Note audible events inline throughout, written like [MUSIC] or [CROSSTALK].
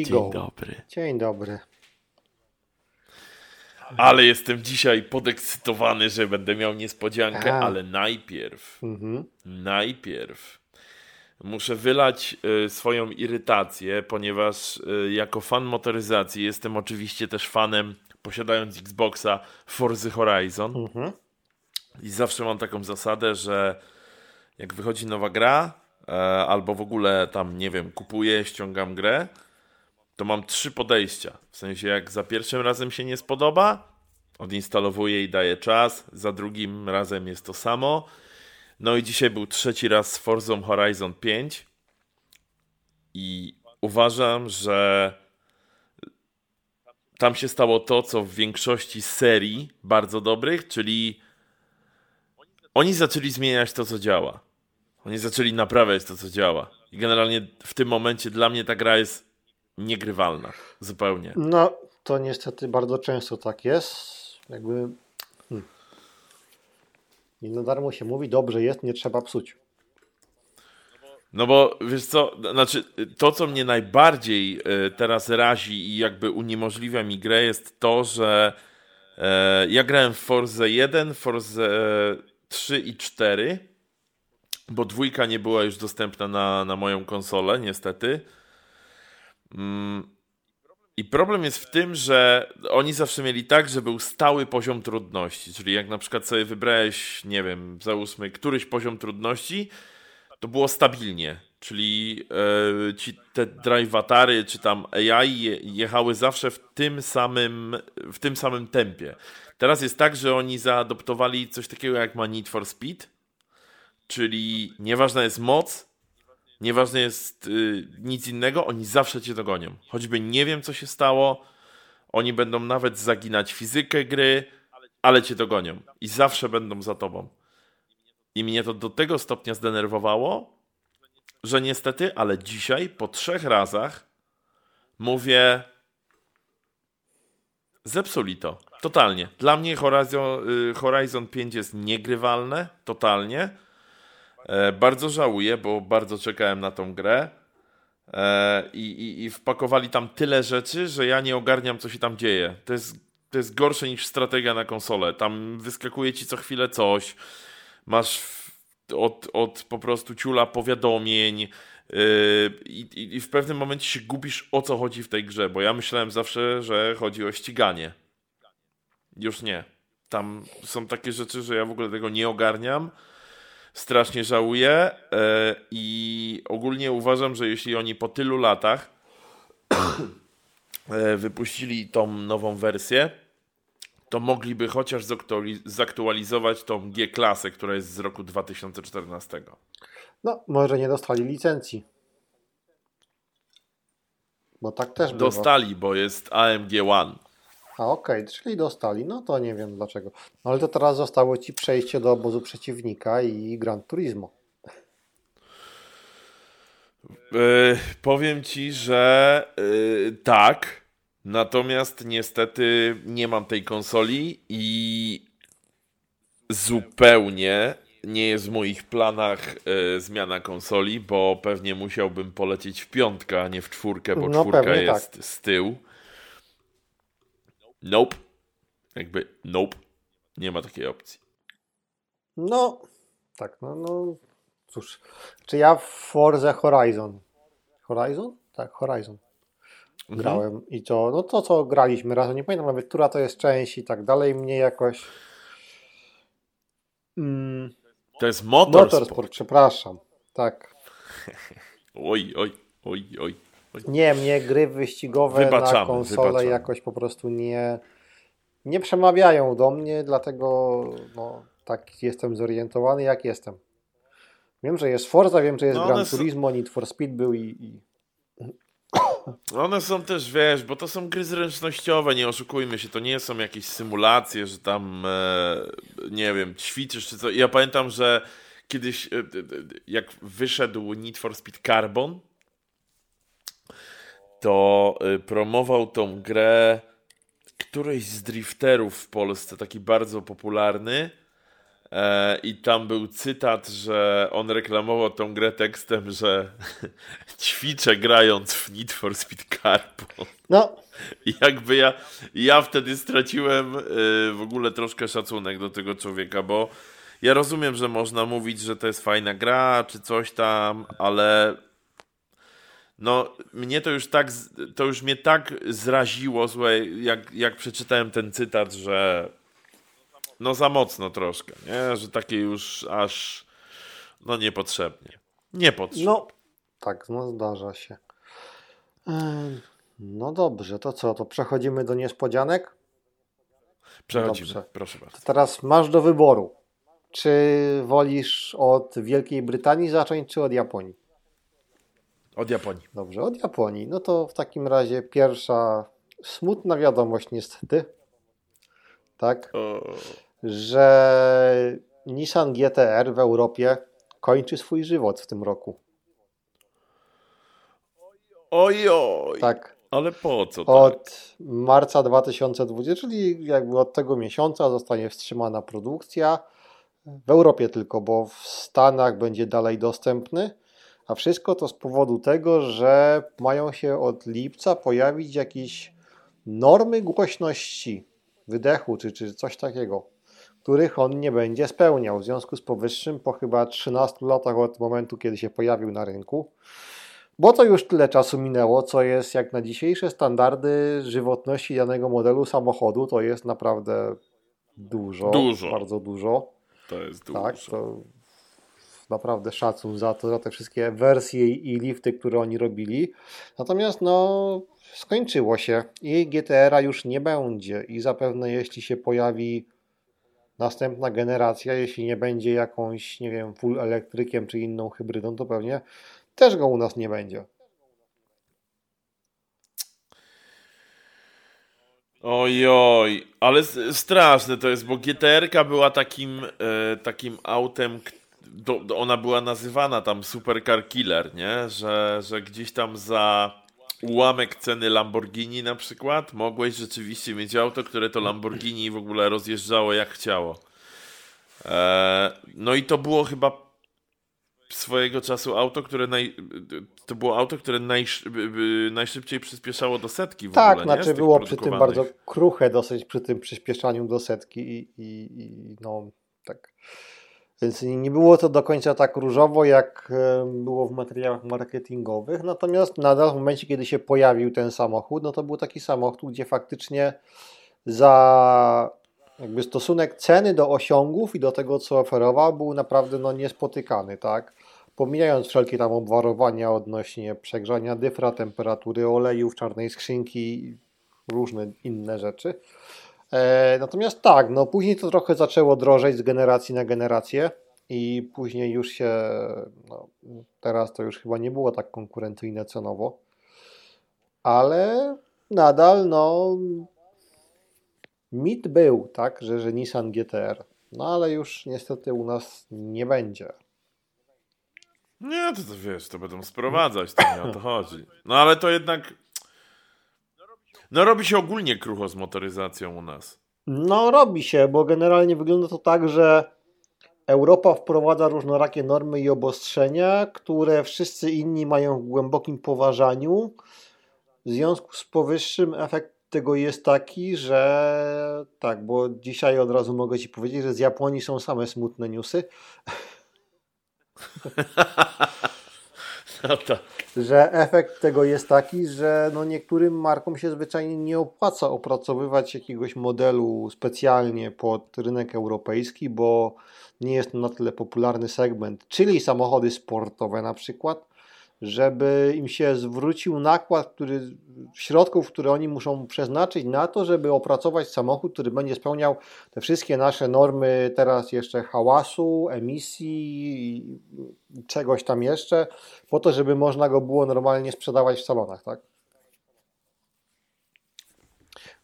I Dzień go. dobry. Dzień dobry. Ale jestem dzisiaj podekscytowany, że będę miał niespodziankę, Aha. ale najpierw, Mhm. najpierw muszę wylać y, swoją irytację, ponieważ y, jako fan motoryzacji jestem oczywiście też fanem, posiadając Xboxa, Forza Horizon. Mhm. I zawsze mam taką zasadę, że jak wychodzi nowa gra, e, albo w ogóle tam, nie wiem, kupuję, ściągam grę, to mam trzy podejścia. W sensie, jak za pierwszym razem się nie spodoba, odinstalowuję i daję czas, za drugim razem jest to samo. No i dzisiaj był trzeci raz z Forzą Horizon 5 i uważam, że tam się stało to, co w większości serii bardzo dobrych, czyli oni zaczęli zmieniać to, co działa. Oni zaczęli naprawiać to, co działa. I generalnie w tym momencie dla mnie ta gra jest niegrywalna. Zupełnie. No, to niestety bardzo często tak jest. Jakby. Hmm. Nie na darmo się mówi, dobrze jest, nie trzeba psuć. No bo wiesz co, znaczy to, co mnie najbardziej e, teraz razi i jakby uniemożliwia mi grę, jest to, że e, ja grałem w Forze 1, Forze 3 i 4, bo dwójka nie była już dostępna na, na moją konsolę, niestety. Mm, I problem jest w tym, że oni zawsze mieli tak, że był stały poziom trudności. Czyli jak na przykład sobie wybrałeś, nie wiem, załóżmy któryś poziom trudności, to było stabilnie. Czyli e, ci te drivatary czy tam AI je, jechały zawsze w tym samym w tym samym tempie. Teraz jest tak, że oni zaadoptowali coś takiego jak ma Need for Speed, czyli nieważna jest moc, nieważne jest y, nic innego, oni zawsze cię dogonią. Choćby nie wiem, co się stało, oni będą nawet zaginać fizykę gry, ale cię dogonią. I zawsze będą za tobą. I mnie to do tego stopnia zdenerwowało, że niestety, ale dzisiaj, po trzech razach, mówię, zepsuli to. Totalnie. Dla mnie Horizon, y, Horizon 5 jest niegrywalne, totalnie. E, bardzo żałuję, bo bardzo czekałem na tą grę. E, i, i, I wpakowali tam tyle rzeczy, że ja nie ogarniam, co się tam dzieje. To jest, to jest gorsze niż strategia na konsolę. Tam wyskakuje ci co chwilę coś. Masz od, od po prostu ciula powiadomień. I, i- I w pewnym momencie się gubisz, o co chodzi w tej grze, bo ja myślałem zawsze, że chodzi o ściganie. Już nie. Tam są takie rzeczy, że ja w ogóle tego nie ogarniam. Strasznie żałuję e, i ogólnie uważam, że jeśli oni po tylu latach [COUGHS] e, wypuścili tą nową wersję, to mogliby chociaż zaktuali- zaktualizować tą G-klasę, która jest z roku 2014. No, może nie dostali licencji. Bo tak też było. Dostali, bo jest AMG One. A okej, czyli dostali. No to nie wiem dlaczego. No, ale to teraz zostało ci przejście do obozu przeciwnika i Gran Turismo. E, powiem ci, że e, tak. Natomiast niestety nie mam tej konsoli i zupełnie nie jest w moich planach e, zmiana konsoli, bo pewnie musiałbym polecieć w piątkę, a nie w czwórkę, bo No, czwórka pewnie jest z tyłu. Nope. Jakby nope. Nie ma takiej opcji. No, tak, no, no cóż. Czy ja w Forza Horizon. Horizon? Tak, Horizon. Mhm. Grałem i to, no to co graliśmy razem, nie pamiętam nawet, która to jest część i tak dalej, mnie jakoś. Mm, To jest motorsport. motorsport, przepraszam. Tak. [LAUGHS] Oj, oj, oj, oj. Nie, mnie gry wyścigowe Wybaczamy, na konsolę wybaczamy. jakoś po prostu nie, nie przemawiają do mnie, dlatego no, tak jestem zorientowany, jak jestem. Wiem, że jest Forza, wiem, że jest No Gran one są- Turismo, Need for Speed był i, i One są też, wiesz, bo to są gry zręcznościowe, nie oszukujmy się, to nie są jakieś symulacje, że tam, e, nie wiem, ćwiczysz czy co. Ja pamiętam, że kiedyś, e, e, e, jak wyszedł Need for Speed Carbon, to e, promował tą grę któryś z drifterów w Polsce, taki bardzo popularny. E, I tam był cytat, że on reklamował tą grę tekstem, że [LAUGHS] ćwiczę grając w Need for Speed Carbon. No. [LAUGHS] I jakby ja, ja wtedy straciłem y, w ogóle troszkę szacunek do tego człowieka, bo ja rozumiem, że można mówić, że to jest fajna gra, czy coś tam, ale no mnie to już tak, to już mnie tak zraziło, złe, jak, jak przeczytałem ten cytat, że no za mocno troszkę, nie? Że takie już aż no niepotrzebnie. Niepotrzebnie. No, tak, no zdarza się. No dobrze, to co, to przechodzimy do niespodzianek? Przechodzimy, dobrze. proszę bardzo. To teraz masz do wyboru. Czy wolisz od Wielkiej Brytanii zacząć, czy od Japonii? Od Japonii. Dobrze, od Japonii. No to w takim razie pierwsza smutna wiadomość niestety. Tak? O że Nissan GTR w Europie kończy swój żywot w tym roku. Ojoj. Tak. Ale po co? Od tak? marca 2020, czyli jakby od tego miesiąca zostanie wstrzymana produkcja. W Europie tylko, bo w Stanach będzie dalej dostępny. A wszystko to z powodu tego, że mają się od lipca pojawić jakieś normy głośności wydechu czy, czy coś takiego których on nie będzie spełniał. W związku z powyższym, po chyba 13 latach od momentu, kiedy się pojawił na rynku, bo to już tyle czasu minęło, co jest jak na dzisiejsze standardy żywotności danego modelu samochodu, to jest naprawdę dużo. Dużo. Bardzo dużo. To jest dużo. Tak, to naprawdę szacun za to, za te wszystkie wersje i lifty, które oni robili. Natomiast no, skończyło się i GTR-a już nie będzie i zapewne jeśli się pojawi następna generacja, jeśli nie będzie jakąś, nie wiem, full elektrykiem czy inną hybrydą, to pewnie też go u nas nie będzie. Ojoj, ale straszne to jest, bo GTR była takim, e, takim autem, do, ona była nazywana tam Supercar Killer, nie? Że, że gdzieś tam za ułamek ceny Lamborghini na przykład, mogłeś rzeczywiście mieć auto, które to Lamborghini w ogóle rozjeżdżało jak chciało. E, no i to było chyba swojego czasu auto, które naj, to było auto, które najsz, najszybciej przyspieszało do setki w tak, ogóle, znaczy było przy tym bardzo kruche dosyć przy tym przyspieszaniu do setki i, i, i no tak więc nie było to do końca tak różowo, jak było w materiałach marketingowych. Natomiast nadal w momencie, kiedy się pojawił ten samochód, no to był taki samochód, gdzie faktycznie za jakby stosunek ceny do osiągów i do tego, co oferował, był naprawdę no, niespotykany, tak? Pomijając wszelkie tam obwarowania odnośnie przegrzania dyfra, temperatury olejów, czarnej skrzynki, różne inne rzeczy. E, natomiast tak, no później to trochę zaczęło drożeć z generacji na generację i później już się, no, teraz to już chyba nie było tak konkurencyjne cenowo, ale nadal no mit był, tak, że, że Nissan GTR, no ale już niestety u nas nie będzie. Nie, to, to wiesz, to będą sprowadzać, to nie o to chodzi. No ale to jednak no robi się ogólnie krucho z motoryzacją u nas. No robi się, bo generalnie wygląda to tak, że Europa wprowadza różnorakie normy i obostrzenia, które wszyscy inni mają w głębokim poważaniu. W związku z powyższym efekt tego jest taki, że tak, bo dzisiaj od razu mogę Ci powiedzieć, że z Japonii są same smutne newsy. [LAUGHS] No. Że efekt tego jest taki, że no niektórym markom się zwyczajnie nie opłaca opracowywać jakiegoś modelu specjalnie pod rynek europejski, bo nie jest to na tyle popularny segment, czyli samochody sportowe na przykład, żeby im się zwrócił nakład który, środków, które oni muszą przeznaczyć na to, żeby opracować samochód, który będzie spełniał te wszystkie nasze normy, teraz jeszcze hałasu, emisji, czegoś tam jeszcze, po to, żeby można go było normalnie sprzedawać w salonach, tak?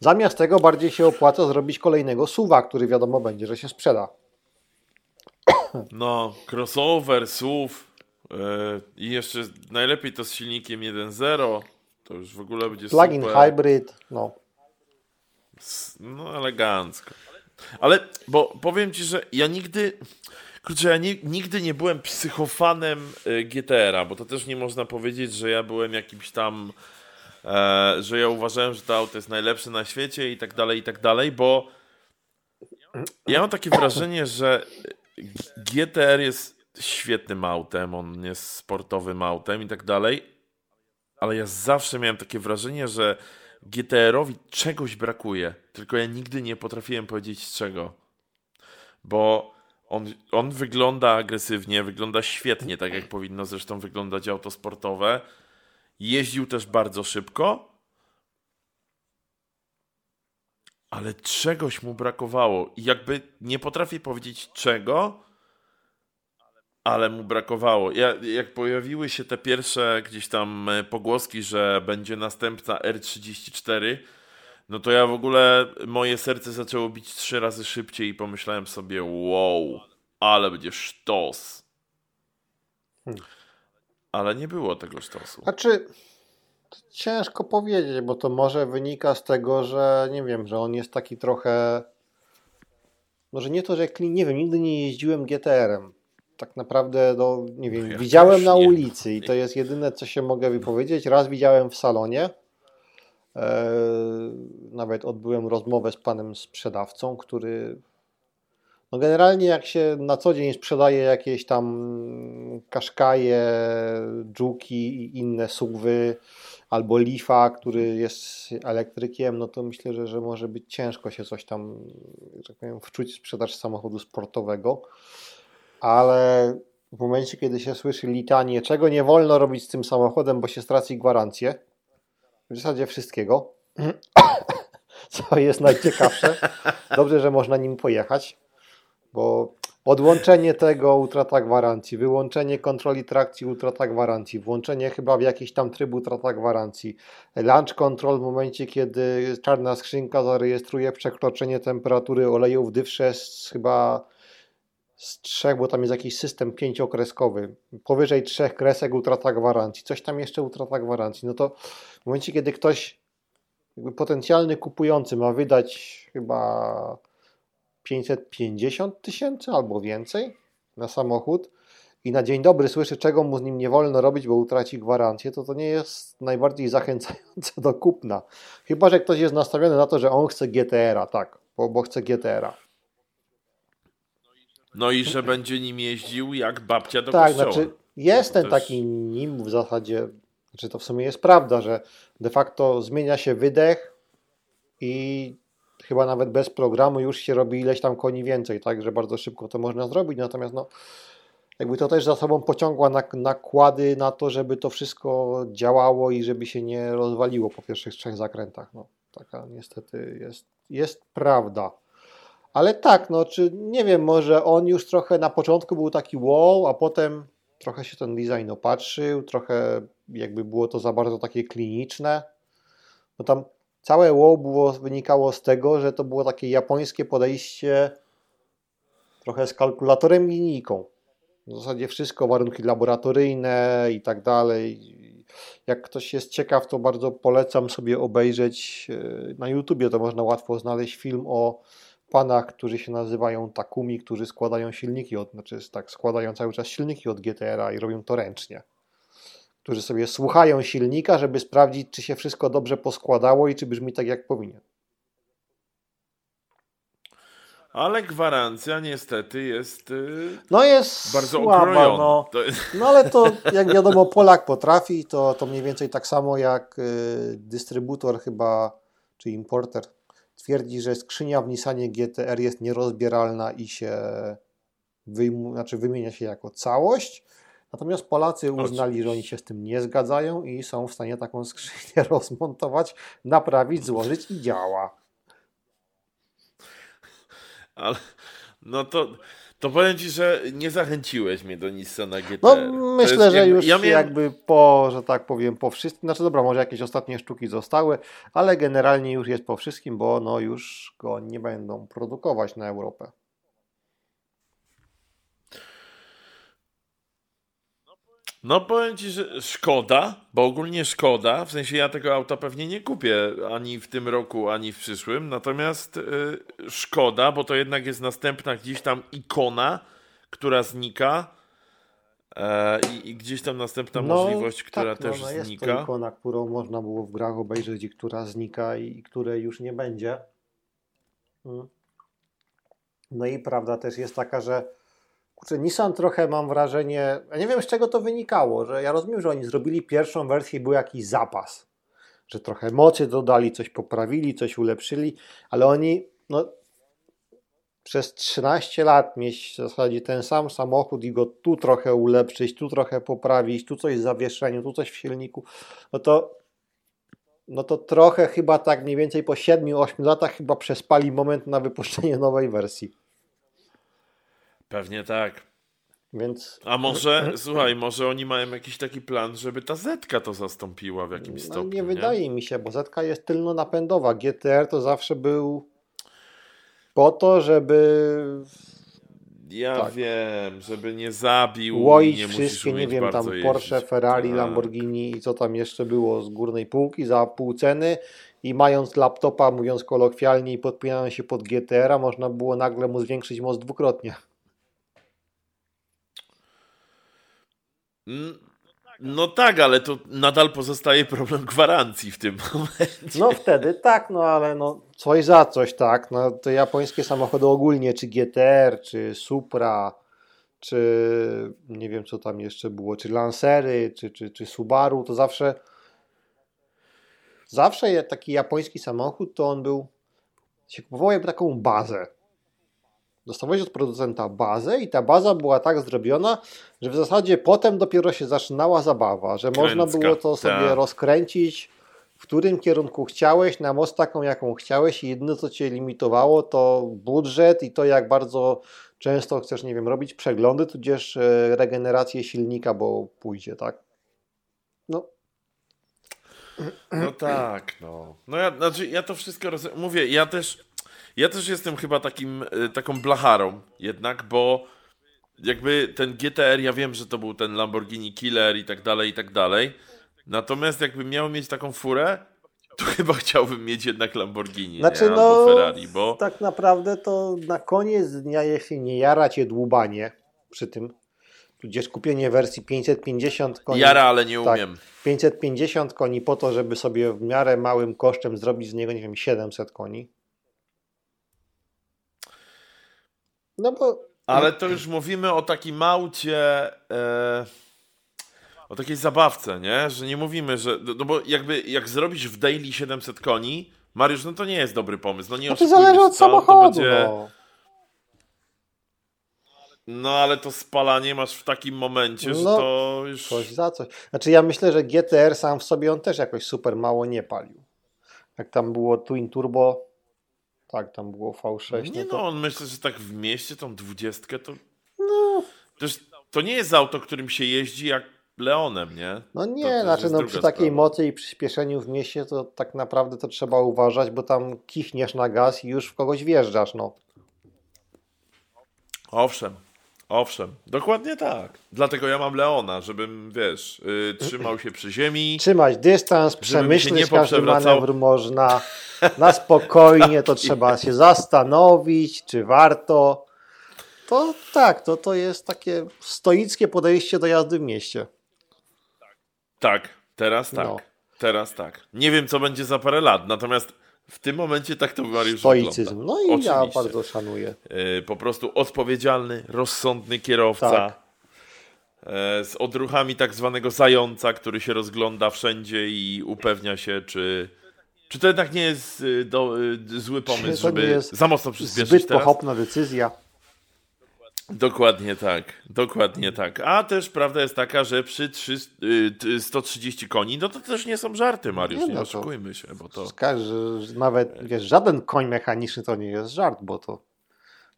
Zamiast tego bardziej się opłaca zrobić kolejnego suwa, który wiadomo będzie, że się sprzeda. No, crossover, SUV i jeszcze najlepiej to z silnikiem 1.0. To już w ogóle będzie Plug-in hybrid, no. No elegancko. Ale, bo powiem ci, że ja nigdy, kurczę, ja nie, nigdy nie byłem psychofanem y, GTR-a, bo to też nie można powiedzieć, że ja byłem jakimś tam, e, że ja uważałem, że to auto jest najlepsze na świecie i tak dalej, i tak dalej, bo ja mam takie wrażenie, że GTR jest świetnym autem, on jest sportowym autem i tak dalej, ale ja zawsze miałem takie wrażenie, że GTR-owi czegoś brakuje, tylko ja nigdy nie potrafiłem powiedzieć czego. Bo on, on wygląda agresywnie, wygląda świetnie, tak jak powinno zresztą wyglądać auto sportowe. Jeździł też bardzo szybko, ale czegoś mu brakowało. I jakby nie potrafię powiedzieć czego, ale mu brakowało. Ja, jak pojawiły się te pierwsze gdzieś tam e, pogłoski, że będzie następca R34, no to ja w ogóle moje serce zaczęło bić trzy razy szybciej i pomyślałem sobie, wow, ale będzie sztos. Hmm. Ale nie było tego sztosu. Znaczy, ciężko powiedzieć, bo to może wynika z tego, że nie wiem, że on jest taki trochę. Może nie to, że nie wiem, nigdy nie jeździłem GTR-em tak naprawdę, no, nie wiem, ja widziałem na nie. ulicy i to jest jedyne, co się mogę wypowiedzieć. Raz widziałem w salonie. E, nawet odbyłem rozmowę z panem sprzedawcą, który no generalnie jak się na co dzień sprzedaje jakieś tam kaszkaje, dżuki i inne suwy, albo lifa, który jest elektrykiem, no to myślę, że, że może być ciężko się coś tam, że tak powiem, wczuć w sprzedaż samochodu sportowego ale w momencie, kiedy się słyszy litanie, czego nie wolno robić z tym samochodem, bo się straci gwarancję, w zasadzie wszystkiego, [COUGHS] co jest najciekawsze, dobrze, że można nim pojechać, bo podłączenie tego, utrata gwarancji, wyłączenie kontroli trakcji, utrata gwarancji, włączenie chyba w jakiś tam tryb utrata gwarancji, launch control w momencie, kiedy czarna skrzynka zarejestruje przekroczenie temperatury oleju w dywsze chyba z trzech, bo tam jest jakiś system pięciokreskowy, powyżej trzech kresek utrata gwarancji, coś tam jeszcze utrata gwarancji, no to w momencie, kiedy ktoś jakby potencjalny kupujący ma wydać chyba 550 tysięcy albo więcej na samochód i na dzień dobry słyszy, czego mu z nim nie wolno robić, bo utraci gwarancję, to to nie jest najbardziej zachęcające do kupna. Chyba, że ktoś jest nastawiony na to, że on chce GTR-a, tak, bo, bo chce GTR-a. No i że będzie nim jeździł jak babcia do tak, kościoła. Znaczy jest ten taki nim w zasadzie, znaczy to w sumie jest prawda, że de facto zmienia się wydech i chyba nawet bez programu już się robi ileś tam koni więcej, tak, że bardzo szybko to można zrobić, natomiast no jakby to też za sobą pociągła nakłady na to, żeby to wszystko działało i żeby się nie rozwaliło po pierwszych trzech zakrętach. No, taka niestety jest, jest prawda. Ale tak, no czy nie wiem, może on już trochę na początku był taki wow, a potem trochę się ten design opatrzył, trochę jakby było to za bardzo takie kliniczne. No tam całe wow było, wynikało z tego, że to było takie japońskie podejście trochę z kalkulatorem linijką. W zasadzie wszystko, warunki laboratoryjne i tak dalej. Jak ktoś jest ciekaw, to bardzo polecam sobie obejrzeć e, na YouTubie, to można łatwo znaleźć film o panach, którzy się nazywają Takumi, którzy składają silniki, od, znaczy tak, składają cały czas silniki od GTR-a i robią to ręcznie. Którzy sobie słuchają silnika, żeby sprawdzić, czy się wszystko dobrze poskładało i czy brzmi tak, jak powinien. Ale gwarancja niestety jest. Yy, no jest bardzo słaba, no. no ale to jak wiadomo, Polak potrafi, to, to mniej więcej tak samo jak yy, dystrybutor chyba, czy importer twierdzi, że skrzynia w Nissanie GTR jest nierozbieralna i się wyjmu, znaczy wymienia się jako całość. Natomiast Polacy uznali, że oni się z tym nie zgadzają i są w stanie taką skrzynię [LAUGHS] rozmontować, naprawić, złożyć i działa. Ale no to to powiem Ci, że nie zachęciłeś mnie do Nissana GT. No myślę, jest, że już ja miałem... jakby po, że tak powiem, po wszystkim, znaczy dobra, może jakieś ostatnie sztuki zostały, ale generalnie już jest po wszystkim, bo no już go nie będą produkować na Europę. No powiem Ci, że szkoda, bo ogólnie szkoda, w sensie ja tego auta pewnie nie kupię ani w tym roku, ani w przyszłym, natomiast yy, szkoda, bo to jednak jest następna gdzieś tam ikona, która znika e, i, i, gdzieś tam następna no, możliwość, która tak, też no, no, jest znika. Jest to ikona, którą można było w grach obejrzeć i która znika i której już nie będzie. Hmm. No i prawda też jest taka, że kurczę, Nissan trochę mam wrażenie, ja nie wiem z czego to wynikało, że ja rozumiem, że oni zrobili pierwszą wersję i był jakiś zapas, że trochę mocy dodali, coś poprawili, coś ulepszyli, ale oni no, przez 13 lat mieć w zasadzie ten sam samochód i go tu trochę ulepszyć, tu trochę poprawić, tu coś w zawieszeniu, tu coś w silniku, no to no to trochę chyba tak mniej więcej po 7-8 latach chyba przespali moment na wypuszczenie nowej wersji. Pewnie tak. Więc... A może, słuchaj, może oni mają jakiś taki plan, żeby ta Zetka to zastąpiła w jakimś no, stopniu. Nie, nie wydaje mi się, bo Zetka jest tylno-napędowa. GTR to zawsze był po to, żeby ja tak. wiem, żeby nie zabił. Łoić nie wszystkie, nie wiem, tam Porsche, Ferrari, tak. Lamborghini i co tam jeszcze było z górnej półki za pół ceny i mając laptopa, mówiąc kolokwialnie i podpinając się pod GTR-a, można było nagle mu zwiększyć moc dwukrotnie. No tak, ale to nadal pozostaje problem gwarancji w tym momencie. No wtedy tak, no ale no coś za coś, tak. No te japońskie samochody ogólnie, czy GTR, czy Supra, czy nie wiem co tam jeszcze było, czy Lancery, czy, czy, czy Subaru, to zawsze zawsze taki japoński samochód, to on był się kupował jakby taką bazę Dostawałeś od producenta bazę i ta baza była tak zrobiona, że w zasadzie potem dopiero się zaczynała zabawa, że Kręcka, można było to sobie ta. rozkręcić w którym kierunku chciałeś, na moc taką jaką chciałeś i jedyne co cię limitowało to budżet i to jak bardzo często chcesz, nie wiem, robić przeglądy, tudzież e, regenerację silnika, bo pójdzie, tak? No. No tak, no. No ja, znaczy ja to wszystko rozumiem. Mówię, ja też ja też jestem chyba takim, e, taką blacharą jednak, bo jakby ten GTR, ja wiem, że to był ten Lamborghini Killer i tak dalej, i tak dalej. Natomiast jakbym miał mieć taką furę, to [LAUGHS] chyba chciałbym mieć jednak Lamborghini znaczy, nie? albo no, Ferrari, bo... Tak naprawdę to na koniec dnia, jeśli nie jara cię dłubanie przy tym, tudzież kupienie wersji 550 koni... Jara, ale nie tak, umiem. 550 koni po to, żeby sobie w miarę małym kosztem zrobić z niego, nie wiem, 700 koni, No bo... Ale to już mówimy o takim małcie, e, o takiej zabawce, nie? Że nie mówimy, że... No bo jakby jak zrobisz w daily 700 koni, Mariusz, no to nie jest dobry pomysł. No nie no to zależy od co, samochodu, będzie... no. No ale to spalanie masz w takim momencie, że no, to już... Coś za coś. Znaczy ja myślę, że GTR sam w sobie on też jakoś super mało nie palił. Jak tam było Twin Turbo, tak, tam było V6. Nie no, to... no, on myślę, że tak w mieście tą dwudziestkę to... No. To, jest, to nie jest auto, którym się jeździ jak Leonem, nie? No nie, to znaczy no, przy takiej sprawa. mocy i przyspieszeniu w mieście to tak naprawdę to trzeba uważać, bo tam kichniesz na gaz i już w kogoś wjeżdżasz, no. Owszem, Owszem, dokładnie tak. Dlatego ja mam Leona, żebym, wiesz, yy, trzymał się przy ziemi. Trzymać dystans, przemyśleć każdy manewr można. Na spokojnie to trzeba się zastanowić, czy warto. To tak, to, to jest takie stoickie podejście do jazdy w mieście. Tak, teraz tak. No. Teraz tak. Nie wiem, co będzie za parę lat, natomiast w tym momencie tak to Mariusz Stoicyzm. No i Oczywiście. ja bardzo szanuję. E, po prostu odpowiedzialny, rozsądny kierowca. Tak. E, z odruchami tak zwanego zająca, który się rozgląda wszędzie i upewnia się, czy, czy to jednak nie jest e, do, zły pomysł, żeby za mocno przyspieszyć Zbyt teraz? pochopna decyzja. Dokładnie tak, dokładnie tak. A też prawda jest taka, że przy 3, 130 y, koni, no to też nie są żarty, Mariusz, nie, no nie oszukujmy się, bo to... nawet, wiesz, żaden koń mechaniczny to nie jest żart, bo to,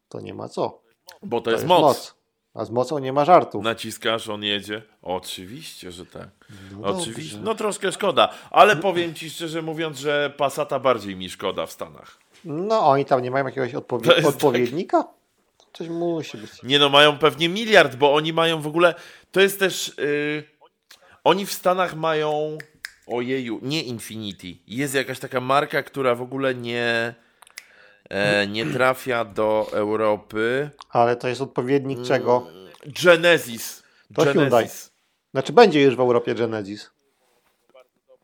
to nie ma co. Bo to, to jest, jest moc. moc. A z mocą nie ma żartów. Naciskasz, on jedzie? Oczywiście, że tak. No Oczywiście. Dobrze. No troszkę szkoda, ale powiem ci szczerze mówiąc, że Passata bardziej mi szkoda w Stanach. No oni tam nie mają jakiegoś tak. odpowiednika? Tak. Coś musi być. Nie no, mają pewnie miliard, bo oni mają w ogóle. To jest też. Yy oni w Stanach mają, ojeju, nie Infinity. Jest jakaś taka marka, która w ogóle nie, e, nie trafia do Europy. Ale to jest odpowiednik czego? Genesis. To Genesis. Hyundai. Znaczy będzie już w Europie Genesis.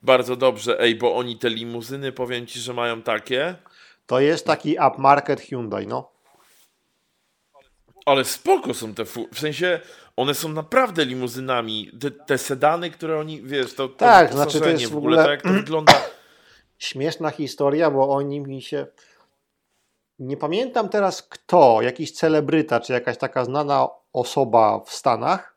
Bardzo dobrze, ej, bo oni te limuzyny, powiem ci, że mają takie. To jest taki upmarket Hyundai, no. Ale spoko są te fu- w sensie one są naprawdę limuzynami. Te, te sedany, które oni, wiesz, to, to Tak, znaczy to jest w w ogóle, ogóle- to jak to [CLEARS THROAT] wygląda. Śmieszna historia, bo oni mi się. Nie pamiętam teraz kto, jakiś celebryta, czy jakaś taka znana osoba w Stanach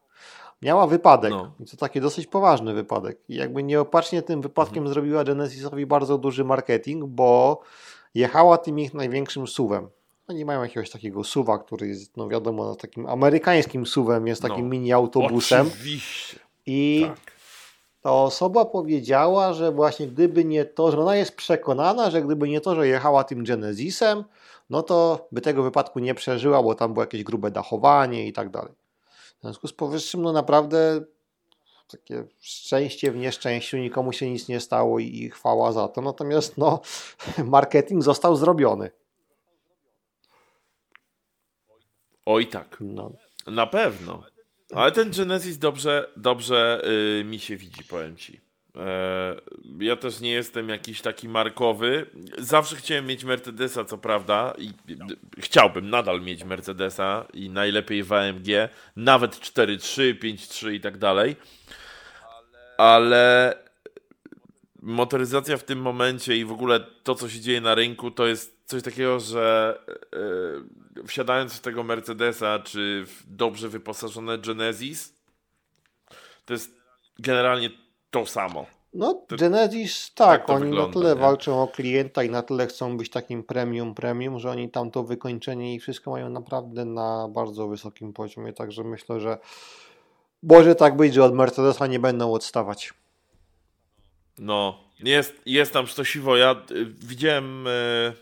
miała wypadek. No. I to taki dosyć poważny wypadek. I jakby nieopatrznie tym wypadkiem Mhm. zrobiła Genesisowi bardzo duży marketing, bo jechała tym ich największym suwem. Oni mają jakiegoś takiego suwa, który jest, no wiadomo, no, takim amerykańskim suwem, jest takim No. mini autobusem. Oczywiście. I Tak. ta osoba powiedziała, że właśnie gdyby nie to, że ona jest przekonana, że gdyby nie to, że jechała tym Genesisem, no to by tego wypadku nie przeżyła, bo tam było jakieś grube dachowanie i tak dalej. W związku z powyższym, no naprawdę takie szczęście w nieszczęściu, nikomu się nic nie stało i i chwała za to. Natomiast no, [LAUGHS] marketing został zrobiony. Oj tak, No. na pewno. Ale ten Genesis dobrze, dobrze y, mi się widzi, powiem ci. E, ja też nie jestem jakiś taki markowy. Zawsze chciałem mieć Mercedesa, co prawda, i y, chciałbym nadal mieć Mercedesa i najlepiej w AMG, nawet 4.3, 5.3 i tak dalej. Ale motoryzacja w tym momencie i w ogóle to, co się dzieje na rynku, to jest coś takiego, że e, wsiadając w tego Mercedesa, czy w dobrze wyposażone Genesis, to jest generalnie to samo. No, To- Genesis, tak, tak oni wygląda, na tyle nie? walczą o klienta i na tyle chcą być takim premium, premium, że oni tam to wykończenie i wszystko mają naprawdę na bardzo wysokim poziomie, także myślę, że może tak być, że od Mercedesa nie będą odstawać. No, jest, jest tam sztosiwo. Ja y, widziałem y,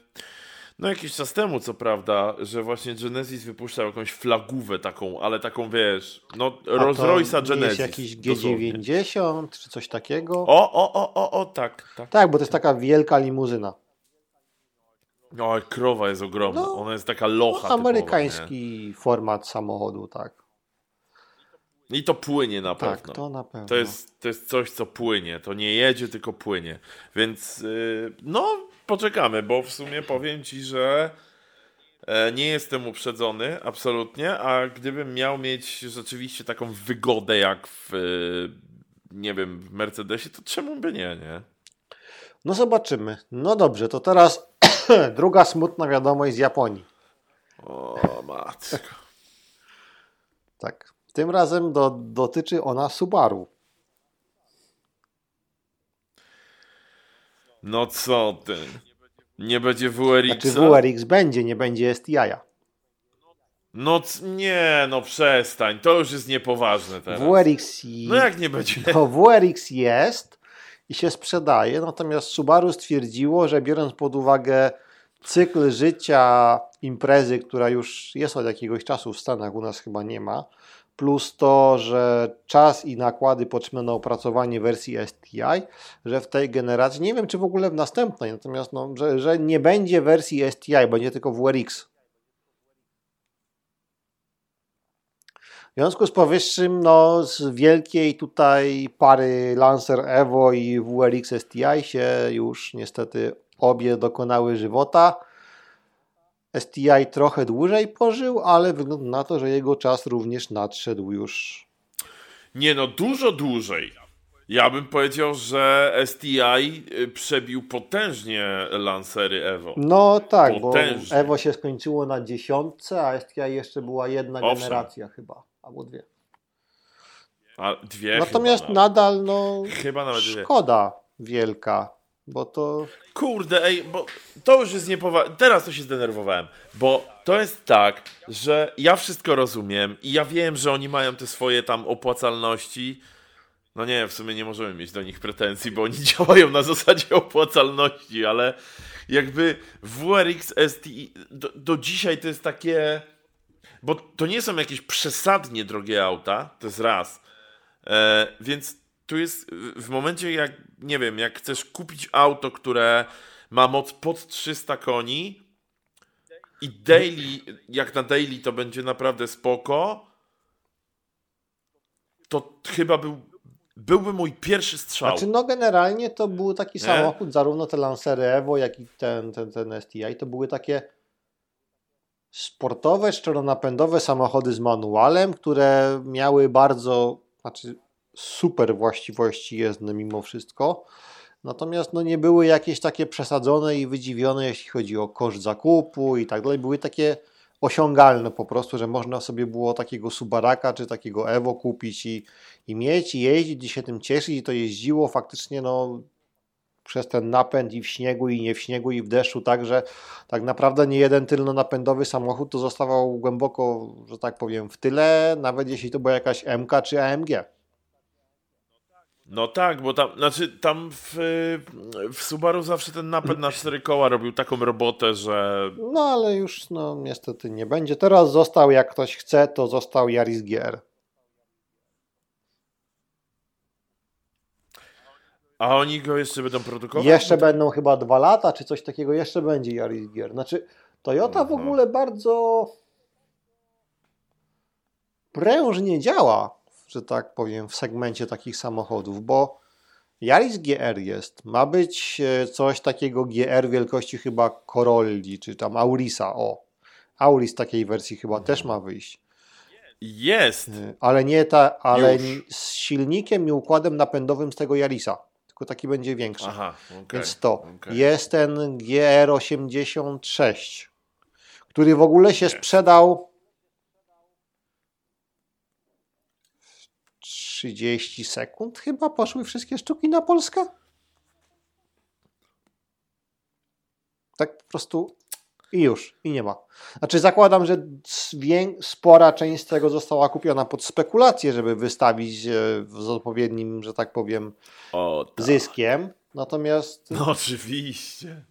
no jakiś czas temu, co prawda, że właśnie Genesis wypuszczał jakąś flagówę taką, ale taką, wiesz, no Rolls to Royce'a Genesis. jest jakiś dosłownie. G90 czy coś takiego? O, o, o, o, o, tak, tak. Tak, bo to jest taka wielka limuzyna. No, krowa jest ogromna. No, Ona jest taka locha. No, typowa, amerykański format samochodu, tak. I to płynie na Tak, pewno. to na pewno. To jest, to jest coś, co płynie. To nie jedzie, tylko płynie. Więc yy, no, poczekamy, bo w sumie powiem ci, że e, nie jestem uprzedzony, absolutnie. A gdybym miał mieć rzeczywiście taką wygodę jak w, y, nie wiem, w Mercedesie, to czemu by nie, nie? No zobaczymy. No dobrze, to teraz [COUGHS] druga smutna wiadomość z Japonii. O, matko. Tak. Tym razem do, dotyczy ona Subaru. No co ty? Nie będzie WRX? Znaczy WRX będzie, nie będzie STI-a. No c- nie, no przestań. To już jest niepoważne teraz. WRX, i- No jak nie będzie? no, WRX jest i się sprzedaje, natomiast Subaru stwierdziło, że biorąc pod uwagę cykl życia imprezy, która już jest od jakiegoś czasu w Stanach, u nas chyba nie ma, plus to, że czas i nakłady potrzebne na opracowanie wersji STI, że w tej generacji, nie wiem czy w ogóle w następnej, natomiast no, że, że nie będzie wersji STI, będzie tylko WRX. W związku z powyższym, no, z wielkiej tutaj pary Lancer Evo i WRX STI się już niestety obie dokonały żywota. STI trochę dłużej pożył, ale wygląda na to, że jego czas również nadszedł już. Nie no, dużo dłużej. Ja bym powiedział, że STI y, przebił potężnie Lancery Evo. No tak, Potężnie. bo Evo się skończyło na dziesiątce, a STI jeszcze była jedna Owszem. generacja chyba, albo dwie. A dwie Natomiast nadal, no, chyba nawet dwie. szkoda wielka, bo to Kurde, ej, bo to już jest niepoważne. Teraz to się zdenerwowałem, bo to jest tak, że ja wszystko rozumiem i ja wiem, że oni mają te swoje tam opłacalności. No nie, w sumie nie możemy mieć do nich pretensji, bo oni [LAUGHS] działają na zasadzie opłacalności, ale jakby WRX STI do, do dzisiaj to jest takie. Bo to nie są jakieś przesadnie drogie auta, to jest raz. E, więc tu jest w momencie, jak nie wiem, jak chcesz kupić auto, które ma moc pod 300 koni i daily, jak na daily to będzie naprawdę spoko, to chyba był, byłby mój pierwszy strzał. Znaczy, no generalnie to był taki nie? samochód, zarówno te Lancery Evo, jak i ten, ten, ten STI, to były takie sportowe, szczeronapędowe samochody z manualem, które miały bardzo, znaczy super właściwości jezdne mimo wszystko. Natomiast no, nie były jakieś takie przesadzone i wydziwione, jeśli chodzi o koszt zakupu i tak dalej. Były takie osiągalne po prostu, że można sobie było takiego Subaraka czy takiego Evo kupić i, i mieć, i jeździć, i się tym cieszyć i to jeździło faktycznie no, przez ten napęd i w śniegu, i nie w śniegu, i w deszczu, także tak naprawdę nie jeden tylno-napędowy samochód to zostawał głęboko, że tak powiem, w tyle, nawet jeśli to była jakaś MK czy AMG. No tak, bo tam, znaczy tam w, w Subaru zawsze ten napęd na cztery koła robił taką robotę, że... No ale już no niestety nie będzie. Teraz został, jak ktoś chce, to został Yaris GR. A oni go jeszcze będą produkować? Jeszcze będą chyba dwa lata, czy coś takiego, jeszcze będzie Yaris Gier. Znaczy, Toyota w ogóle bardzo prężnie działa, że tak powiem, w segmencie takich samochodów, bo Yaris GR jest, ma być e, coś takiego GR wielkości chyba Corolli, czy tam Aurisa, o. Auris takiej wersji chyba też ma wyjść. Jest. E, ale nie ta, ale Już. z silnikiem i układem napędowym z tego Yarisa tylko taki będzie większy. Aha, okay, Więc to okay. jest ten GR86, który w ogóle się sprzedał 30 sekund chyba poszły wszystkie sztuki na Polskę. Tak po prostu i już, i nie ma. Znaczy zakładam, że spora część z tego została kupiona pod spekulację, żeby wystawić e, z odpowiednim, że tak powiem, o, tak. zyskiem. Natomiast... No oczywiście.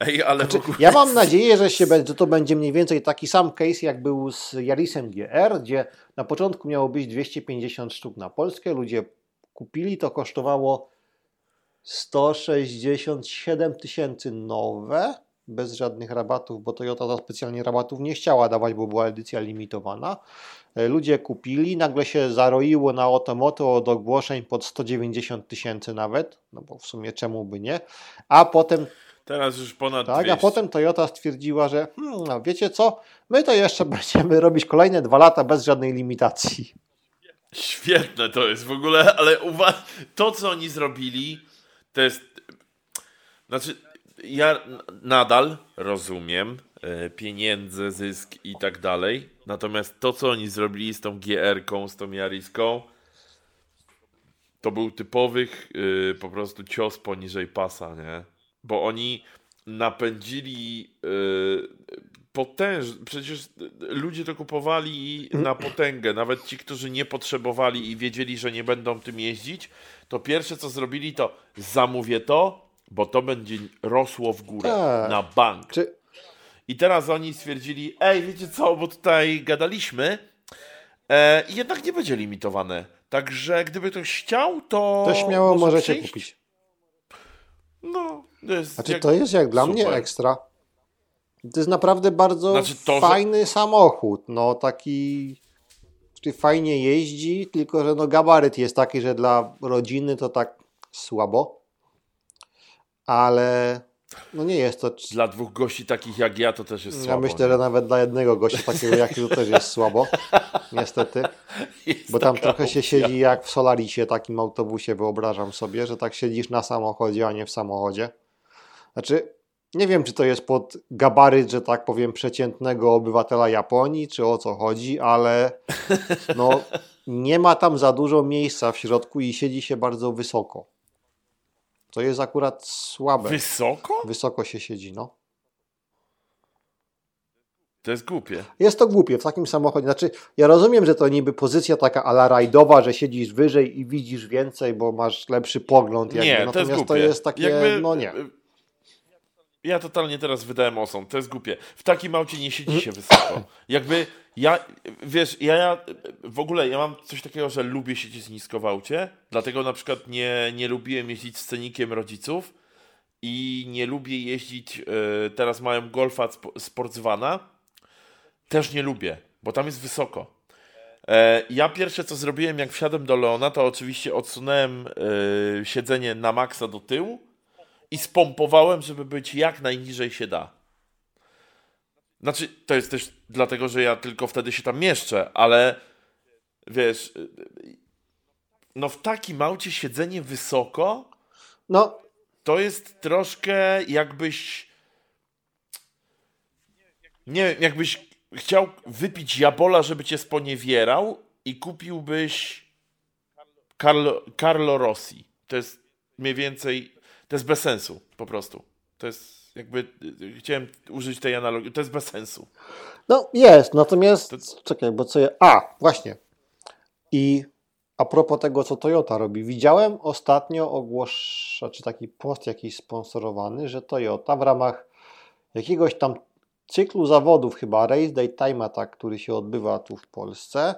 Ej, ale znaczy, ogóle... Ja mam [LAUGHS] nadzieję, że, się, to będzie mniej więcej taki sam case, jak był z Yarisem GR, gdzie na początku miało być 250 sztuk na Polskę, ludzie kupili, to kosztowało 167 tysięcy nowe, bez żadnych rabatów, bo Toyota za specjalnie rabatów nie chciała dawać, bo była edycja limitowana. E, ludzie kupili, nagle się zaroiło na Otomoto od ogłoszeń pod 190 tysięcy nawet, no bo w sumie czemu by nie, a potem Teraz już ponad Tak, 200. a potem Toyota stwierdziła, że hmm, no wiecie co, my to jeszcze [LAUGHS] będziemy robić kolejne dwa lata bez żadnej limitacji. Świetne to jest w ogóle, ale uwa- to co oni zrobili, to jest znaczy ja nadal rozumiem e, pieniędzy, zysk i tak dalej. Natomiast to, co oni zrobili z tą GR-ką, z tą Jariską, to był typowych e, po prostu cios poniżej pasa, nie? Bo oni napędzili e, potężnie. Przecież ludzie to kupowali na potęgę. Nawet ci, którzy nie potrzebowali i wiedzieli, że nie będą tym jeździć, to pierwsze co zrobili, to zamówię to, bo to będzie rosło w górę tak. na bank. Czy... I teraz oni stwierdzili, ej, wiecie co, bo tutaj gadaliśmy e, i jednak nie będzie limitowane. Także gdyby ktoś chciał, to. To śmiało może możecie przyjść. kupić. No, to jest. Znaczy, jak... to jest jak dla super. mnie ekstra. To jest naprawdę bardzo znaczy to, fajny że... samochód. No, taki. Czyli fajnie jeździ, tylko że no gabaryt jest taki, że dla rodziny to tak słabo ale no nie jest to. Dla dwóch gości takich jak ja to też jest słabo. Ja myślę, nie? że nawet dla jednego gościa takiego jak to też jest słabo. [LAUGHS] Niestety. Jest bo tam trochę opcja. się siedzi jak w Solarisie, takim autobusie, wyobrażam sobie, że tak siedzisz na samochodzie, a nie w samochodzie. Znaczy, nie wiem, czy to jest pod gabaryt, że tak powiem, przeciętnego obywatela Japonii, czy o co chodzi, ale no, [LAUGHS] nie ma tam za dużo miejsca w środku i siedzi się bardzo wysoko. To jest akurat słabe. Wysoko? Wysoko się siedzi, no. To jest głupie. Jest to głupie w takim samochodzie. Znaczy, ja rozumiem, że to niby pozycja taka ala rajdowa, że siedzisz wyżej i widzisz więcej, bo masz lepszy pogląd. Jakby. Nie, Natomiast to jest, to jest takie, jakby, no nie. Ja totalnie teraz wydałem osąd, to jest głupie. W takim aucie nie siedzi się wysoko. Jakby ja, wiesz, ja, ja w ogóle ja mam coś takiego, że lubię siedzieć nisko w aucie, dlatego na przykład nie, nie lubiłem jeździć scenikiem rodziców i nie lubię jeździć, yy, teraz mają Golfa Sportsvana, też nie lubię, bo tam jest wysoko. E, ja pierwsze co zrobiłem, jak wsiadłem do Leona, to oczywiście odsunąłem yy, siedzenie na maksa do tyłu i spompowałem, żeby być jak najniżej się da. Znaczy, to jest też dlatego, że ja tylko wtedy się tam mieszczę, ale wiesz, no w takim aucie siedzenie wysoko, no to jest troszkę jakbyś nie wiem, jakbyś chciał wypić jabola, żeby cię sponiewierał i kupiłbyś Carlo, Carlo Rossi. To jest mniej więcej to jest bez sensu, po prostu. To jest jakby, chciałem użyć tej analogii, to jest bez sensu. No jest, natomiast, to... czekaj, bo co ja, a, właśnie. I a propos tego, co Toyota robi, widziałem ostatnio ogłosz, czy taki post jakiś sponsorowany, że Toyota w ramach jakiegoś tam cyklu zawodów, chyba Race Day Time Attack, który się odbywa tu w Polsce,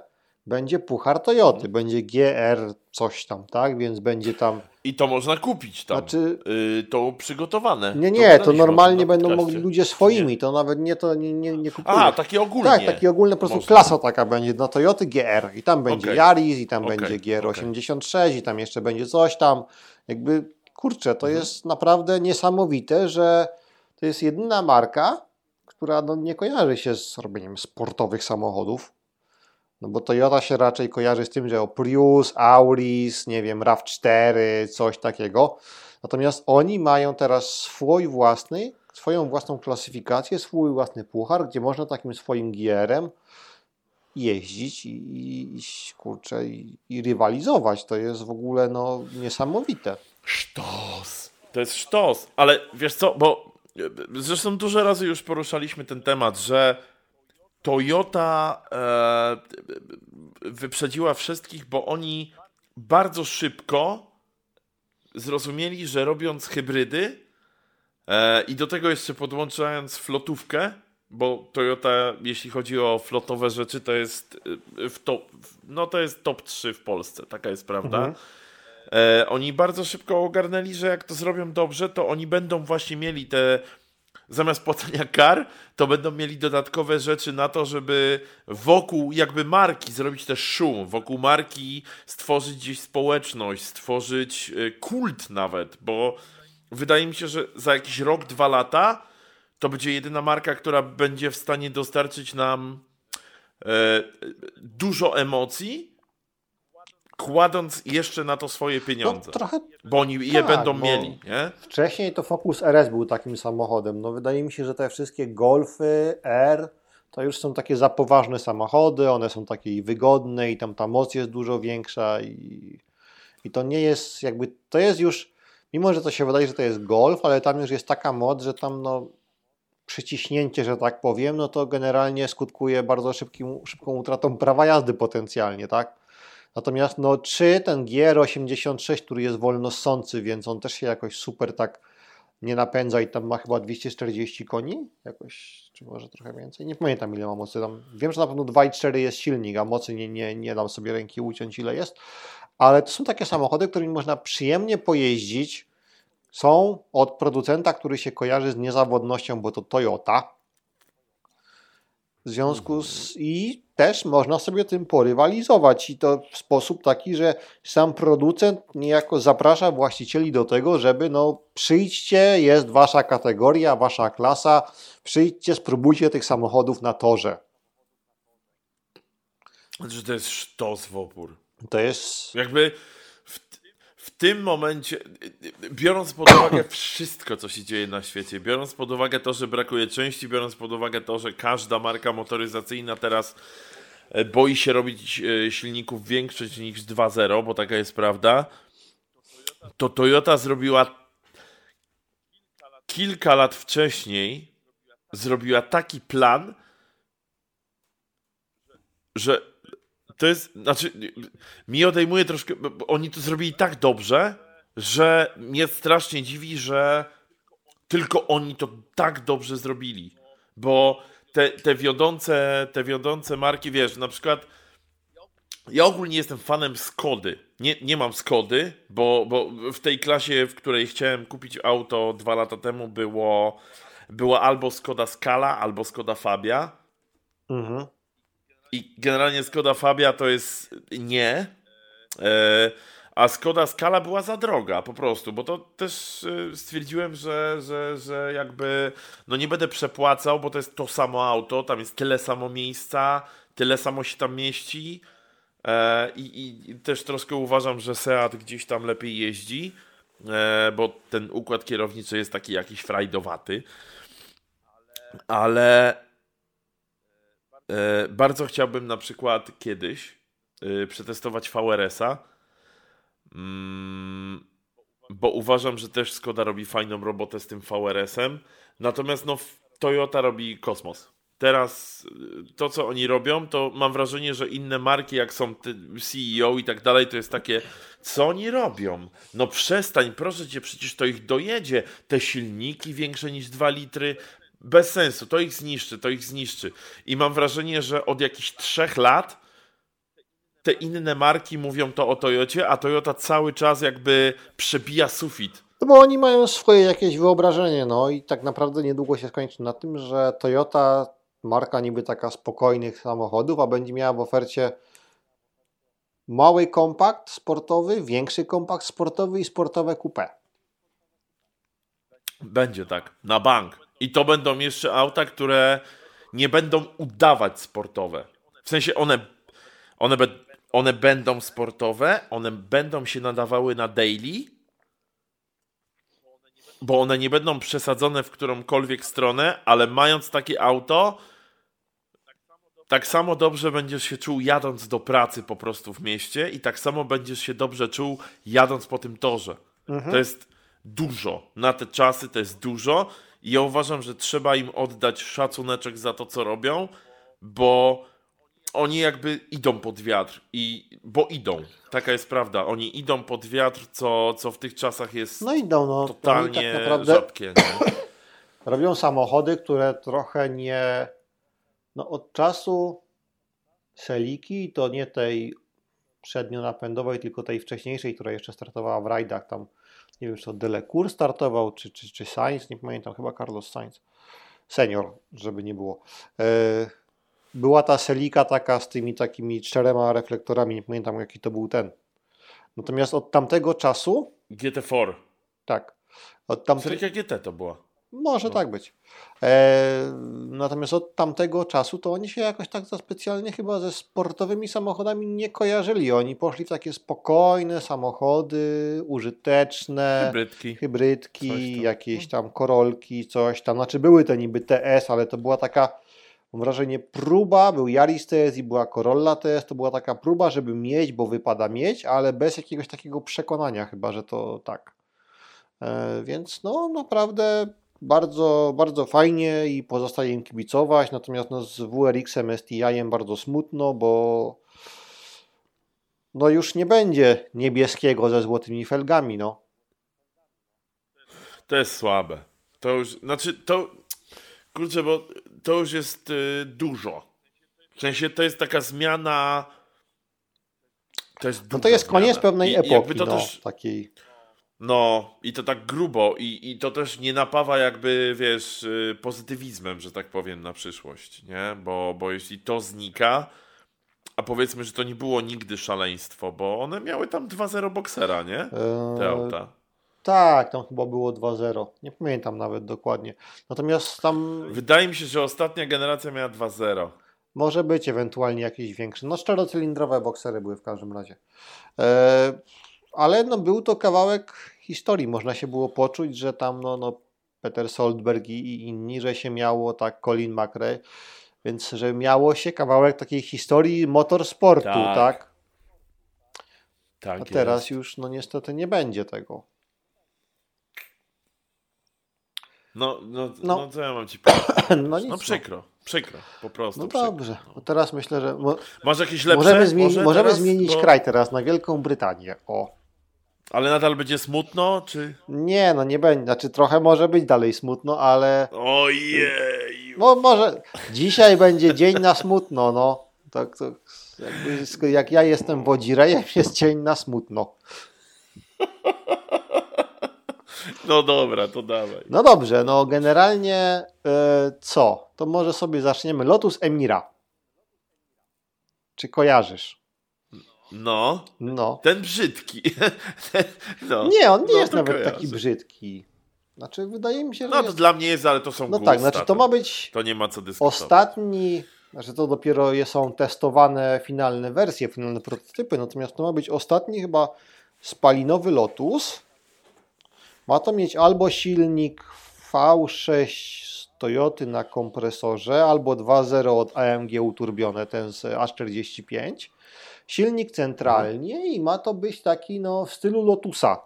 będzie puchar Toyoty, będzie GR coś tam, tak? Więc będzie tam. I to można kupić tam. Znaczy... Yy, to przygotowane. Nie, nie, to, to normalnie będą mogli ludzie swoimi, nie. to nawet nie to nie, nie, nie kupują. A, takie ogólnie. Tak, takie ogólne po prostu można. klasa taka będzie na Toyoty GR i tam będzie okay. Yaris i tam okay. będzie GR86 okay. i tam jeszcze będzie coś tam. Jakby, kurczę, to mhm. jest naprawdę niesamowite, że to jest jedyna marka, która no, nie kojarzy się z robieniem sportowych samochodów no bo Toyota się raczej kojarzy z tym, że o Prius, Auris, nie wiem, RAV4, coś takiego. Natomiast oni mają teraz swój własny, swoją własną klasyfikację, swój własny puchar, gdzie można takim swoim GR-em jeździć i, i, kurczę, i, i, rywalizować. To jest w ogóle no, niesamowite. Sztos! To jest sztos, ale wiesz co, bo zresztą dużo razy już poruszaliśmy ten temat, że Toyota e, wyprzedziła wszystkich, bo oni bardzo szybko zrozumieli, że robiąc hybrydy e, i do tego jeszcze podłączając flotówkę, bo Toyota, jeśli chodzi o flotowe rzeczy, to jest e, w top, no to jest top 3 w Polsce, taka jest prawda. Mhm. E, oni bardzo szybko ogarnęli, że jak to zrobią dobrze, to oni będą właśnie mieli te zamiast płacenia kar, to będą mieli dodatkowe rzeczy na to, żeby wokół jakby marki zrobić też szum, wokół marki stworzyć gdzieś społeczność, stworzyć e, kult nawet, bo wydaje mi się, że za jakiś rok, dwa lata to będzie jedyna marka, która będzie w stanie dostarczyć nam e, dużo emocji, kładąc jeszcze na to swoje pieniądze. No, trochę... Bo oni je tak, będą mieli, nie? Wcześniej to Focus RS był takim samochodem. No wydaje mi się, że te wszystkie Golfy, R to już są takie za poważne samochody, one są takie wygodne i tam ta moc jest dużo większa i, i to nie jest jakby, to jest już, mimo że to się wydaje, że to jest Golf, ale tam już jest taka moc, że tam no przyciśnięcie, że tak powiem, no to generalnie skutkuje bardzo szybkim, szybką utratą prawa jazdy potencjalnie, tak? Natomiast no, czy ten GR86, który jest wolnosący, więc on też się jakoś super tak nie napędza i tam ma chyba 240 koni, jakoś, czy może trochę więcej, nie pamiętam ile ma mocy. Tam. Wiem, że na pewno 2,4 jest silnik, a mocy nie, nie, nie dam sobie ręki uciąć ile jest, ale to są takie samochody, którymi można przyjemnie pojeździć, są od producenta, który się kojarzy z niezawodnością, bo to Toyota, w związku z i też można sobie tym porywalizować i to w sposób taki, że sam producent niejako zaprasza właścicieli do tego, żeby no przyjdźcie, jest wasza kategoria, wasza klasa, przyjdźcie, spróbujcie tych samochodów na torze. Znaczy to jest sztos w opór. To jest... Jakby tym momencie, biorąc pod uwagę wszystko, co się dzieje na świecie, biorąc pod uwagę to, że brakuje części, biorąc pod uwagę to, że każda marka motoryzacyjna teraz e, boi się robić e, silników większych niż 2.0, bo taka jest prawda, to Toyota zrobiła kilka lat wcześniej, zrobiła taki plan, że to jest, znaczy, mi odejmuje troszkę, bo oni to zrobili tak dobrze, że mnie strasznie dziwi, że Tylko oni to tak dobrze zrobili, bo te, te, wiodące, te wiodące marki, wiesz, na przykład ja ogólnie jestem fanem Skody. Nie, nie mam Skody, bo, bo w tej klasie, w której chciałem kupić auto dwa lata temu, było, była albo Skoda Scala, albo Skoda Fabia. Mhm. I generalnie Skoda Fabia to jest nie. E, a Skoda Scala była za droga po prostu, bo to też e, stwierdziłem, że, że, że jakby no nie będę przepłacał, bo to jest to samo auto, tam jest tyle samo miejsca, tyle samo się tam mieści e, i, i też troszkę uważam, że Seat gdzieś tam lepiej jeździ, bo ten układ kierowniczy jest taki jakiś frajdowaty, ale bardzo chciałbym na przykład kiedyś e, przetestować VRS-a, Mm, bo uważam, że też Skoda robi fajną robotę z tym VRS-em. Natomiast no, Toyota robi kosmos. Teraz y, to, co oni robią, to mam wrażenie, że inne marki, jak są CEO i tak dalej, to jest takie, co oni robią? No przestań, proszę cię, przecież to ich dojedzie. Te silniki większe niż 2 litry, bez sensu, to ich zniszczy, to ich zniszczy. I mam wrażenie, że od jakichś trzech lat te inne marki mówią to o Toyocie, a Toyota cały czas jakby przebija sufit. No bo oni mają swoje jakieś wyobrażenie, no i tak naprawdę niedługo się skończy na tym, że Toyota, marka niby taka spokojnych samochodów, a będzie miała w ofercie mały kompakt sportowy, większy kompakt sportowy i sportowe coupé. Będzie tak, na bank. I to będą jeszcze auta, które nie będą udawać sportowe. W sensie one, one będą one będą sportowe, one będą się nadawały na daily, bo one nie będą przesadzone w którąkolwiek stronę, ale mając takie auto, tak samo dobrze będziesz się czuł jadąc do pracy po prostu w mieście i tak samo będziesz się dobrze czuł jadąc po tym torze. Mhm. To jest dużo. Na te czasy to jest dużo i ja uważam, że trzeba im oddać szacuneczek za to, co robią, bo oni jakby idą pod wiatr i bo idą. Taka jest prawda. Oni idą pod wiatr, co, co w tych czasach jest no idą, no. totalnie tak naprawdę rzadkie. Nie? [CLEARS THROAT] Robią samochody, które trochę nie no od czasu Seliki, to nie tej przednionapędowej, tylko tej wcześniejszej, która jeszcze startowała w rajdach tam, nie wiem, czy to Delecour startował, czy, czy, czy Sainz, nie pamiętam, chyba Carlos Sainz. Senior, żeby nie było. Yy, była ta selika taka z tymi takimi czterema reflektorami, nie pamiętam jaki to był ten. Natomiast od tamtego czasu... GT4. Tak. Od tamte... Selika GT to była. Może no. tak być. E, natomiast od tamtego czasu to oni się jakoś tak za specjalnie chyba ze sportowymi samochodami nie kojarzyli. Oni poszli w takie spokojne samochody, użyteczne, hybrydki, hybrydki jakieś tam korolki, coś tam. Znaczy były te niby TS, ale to była taka mam wrażenie, próba, był Yaris TS i była Corolla TS, to była taka próba, żeby mieć, bo wypada mieć, ale bez jakiegoś takiego przekonania chyba, że to tak. E, więc no naprawdę bardzo, bardzo fajnie i pozostaje im kibicować, natomiast no, z WRX-em STI-em bardzo smutno, bo no już nie będzie niebieskiego ze złotymi felgami, no. To jest słabe. To już, znaczy to, kurczę, bo to już jest y, dużo. W sensie to jest taka zmiana. To jest, no to jest koniec zmiana. pewnej I, epoki. To no, też, takiej. No, i to tak grubo, i, i to też nie napawa jakby, wiesz, y, pozytywizmem, że tak powiem, na przyszłość, nie? Bo, bo jeśli to znika, a powiedzmy, że to nie było nigdy szaleństwo, bo one miały tam 2-0 boksera, nie? Te eee, auta. Tak, tam chyba było 2-0. Nie pamiętam nawet dokładnie. Natomiast tam. Wydaje mi się, że ostatnia generacja miała 2-0. Może być ewentualnie jakiś większy. No, czterocylindrowe boksery były w każdym razie. E, ale no, był to kawałek historii. Można się było poczuć, że tam no, no, Peter Soldberg i inni, że się miało tak Colin McRae, więc że miało się kawałek takiej historii motorsportu, tak? tak? tak A teraz jest. już no niestety nie będzie tego. No, no, no. no co ja mam ci powiedzieć? [CLEARS THROAT] No, nic, no przykro, przykro, po prostu. No przykro, dobrze, no. teraz myślę, że. Masz jakieś lepsze? Możemy, zmieni możemy teraz, zmienić bo... kraj teraz na Wielką Brytanię. O. Ale nadal będzie smutno, czy? Nie, no nie będzie. Znaczy trochę może być dalej smutno, ale... Ojej! No może... Dzisiaj będzie dzień na smutno, no. Tak, to jakby, jak ja jestem wodzirejem, [LAUGHS] jest dzień na smutno. No dobra, to dawaj. No dobrze, no generalnie yy, co? To może sobie zaczniemy. Lotus Emira. Czy kojarzysz? No. No. Ten brzydki. [LAUGHS] no. Nie, on nie no, jest nawet kojarzy. taki brzydki. Znaczy, wydaje mi się, że. No to jest... dla mnie jest, ale to są No tak, znaczy to ma być. To nie ma co dyskutować. Ostatni. Znaczy to dopiero są testowane finalne wersje, finalne prototypy, natomiast to ma być ostatni chyba spalinowy Lotus. Ma to mieć albo silnik V6 z Toyoty na kompresorze, albo 2.0 od AMG uturbione, ten z A45 silnik centralnie i ma to być taki no, w stylu Lotusa.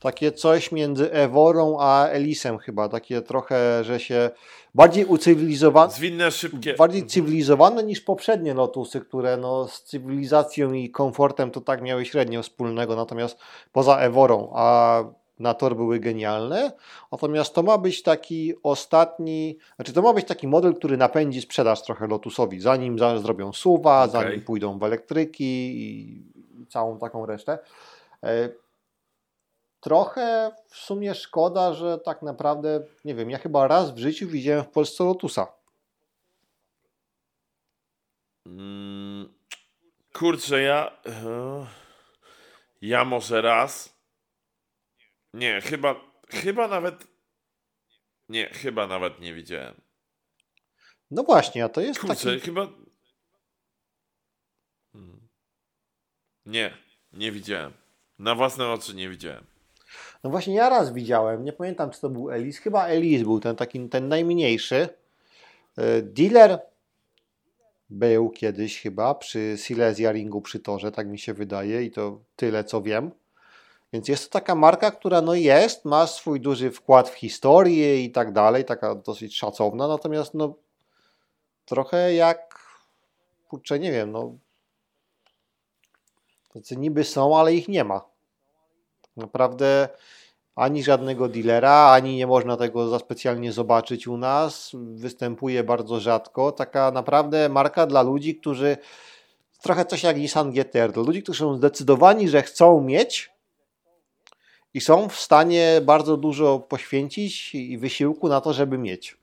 Takie coś między Eworą a Elisem chyba, takie trochę, że się bardziej ucywilizowane. Zwinne, szybkie. Bardziej cywilizowane niż poprzednie Lotusy, które no, z cywilizacją i komfortem to tak miały średnio wspólnego, natomiast poza Eworą, a na tor były genialne. Natomiast to ma być taki ostatni, znaczy to ma być taki model, który napędzi sprzedaż trochę Lotusowi, zanim zrobią suwa, okay. zanim pójdą w elektryki i całą taką resztę. E, trochę w sumie szkoda, że tak naprawdę, nie wiem, ja chyba raz w życiu widziałem w Polsce Lotusa. Mm, kurczę, ja. E, ja może raz. Nie, chyba, chyba nawet. Nie, chyba nawet nie widziałem. No właśnie, a to jest Kurczę, taki... chyba... Hmm. Nie, nie widziałem. Na własne oczy nie widziałem. No właśnie ja raz widziałem, nie pamiętam czy to był Elis, chyba Elis był ten taki, ten najmniejszy. E, dealer był kiedyś chyba przy Silesia Ringu przy torze, tak mi się wydaje i to tyle co wiem. Więc jest to taka marka, która no jest, ma swój duży wkład w historię i tak dalej, taka dosyć szacowna, natomiast no trochę jak, kurczę, nie wiem, no tacy niby są, ale ich nie ma. Naprawdę ani żadnego dealera, ani nie można tego za specjalnie zobaczyć u nas. Występuje bardzo rzadko. Taka naprawdę marka dla ludzi, którzy trochę coś jak Nissan GTR, dla ludzi, którzy są zdecydowani, że chcą mieć i są w stanie bardzo dużo poświęcić i wysiłku na to, żeby mieć.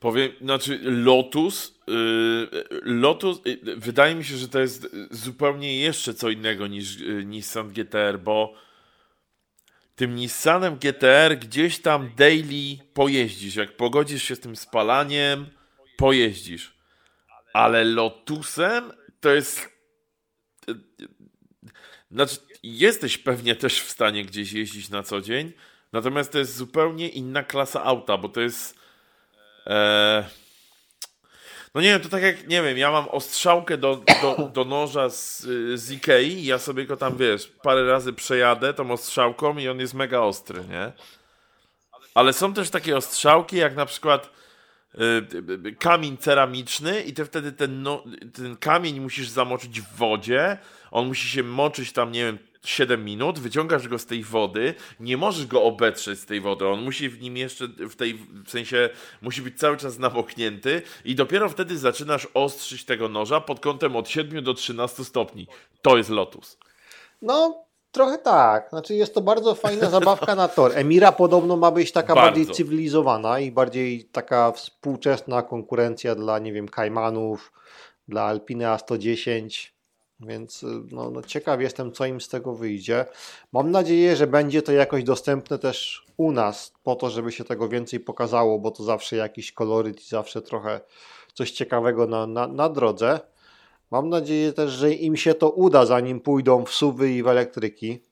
Powiem, znaczy Lotus, yy, Lotus, yy, wydaje mi się, że to jest zupełnie jeszcze co innego niż yy, Nissan GTR, bo tym Nissanem GTR gdzieś tam daily pojeździsz, jak pogodzisz się z tym spalaniem, pojeździsz. Ale Lotusem to jest znaczy, jesteś pewnie też w stanie gdzieś jeździć na co dzień, natomiast to jest zupełnie inna klasa auta, bo to jest. E... No nie wiem, to tak jak, nie wiem, ja mam ostrzałkę do, do, do noża z, z Ikei ja sobie go tam, wiesz, parę razy przejadę tą ostrzałką i on jest mega ostry, nie? Ale są też takie ostrzałki, jak na przykład kamień ceramiczny i ty wtedy ten, no, ten kamień musisz zamoczyć w wodzie, on musi się moczyć tam, nie wiem, 7 minut, wyciągasz go z tej wody, nie możesz go obetrzeć z tej wody, on musi w nim jeszcze, w tej, w sensie, musi być cały czas namoknięty i dopiero wtedy zaczynasz ostrzyć tego noża pod kątem od 7 do 13 stopni. To jest Lotus. No, trochę tak. Znaczy jest to bardzo fajna [LAUGHS] zabawka na tor. Emira podobno ma być taka bardzo. bardziej cywilizowana i bardziej taka współczesna konkurencja dla, nie wiem, Kajmanów, dla Alpiny A110 więc y, no, no, ciekaw jestem, co im z tego wyjdzie. Mam nadzieję, że będzie to jakoś dostępne też u nas, po to, żeby się tego więcej pokazało, bo to zawsze jakiś koloryt i zawsze trochę coś ciekawego na, na, na drodze. Mam nadzieję też, że im się to uda, zanim pójdą w suwy i w elektryki.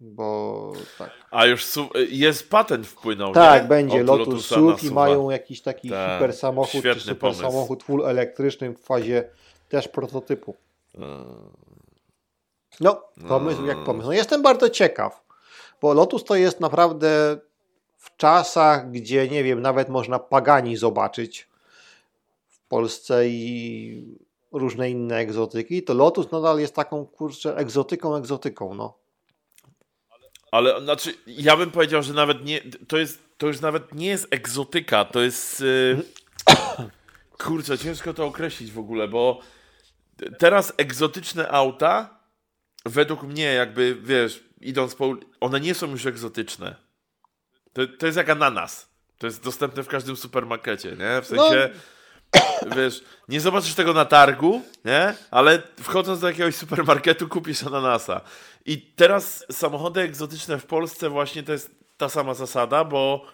Bo tak. A już jest patent wpłynął. Tak, nie? będzie Od Lotus SUV i mają jakiś taki tak, hiper samochód czy super pomysł. samochód full elektryczny w fazie też prototypu. No, pomysł jak pomysł. No jestem bardzo ciekaw, bo Lotus to jest naprawdę w czasach, gdzie nie wiem, nawet można Pagani zobaczyć w Polsce i różne inne egzotyki, to Lotus nadal jest taką, kurczę, egzotyką, egzotyką, no. Ale znaczy, ja bym powiedział, że nawet nie, to jest, to już nawet nie jest egzotyka, to jest, yy, kurczę, ciężko to określić w ogóle, bo teraz egzotyczne auta, według mnie jakby, wiesz, idąc po, one nie są już egzotyczne. To, to jest jak ananas. To jest dostępne w każdym supermarkecie, nie? W sensie, no. Wiesz, nie zobaczysz tego na targu, nie? Ale wchodząc do jakiegoś supermarketu kupisz ananasa. I teraz samochody egzotyczne w Polsce właśnie to jest ta sama zasada, bo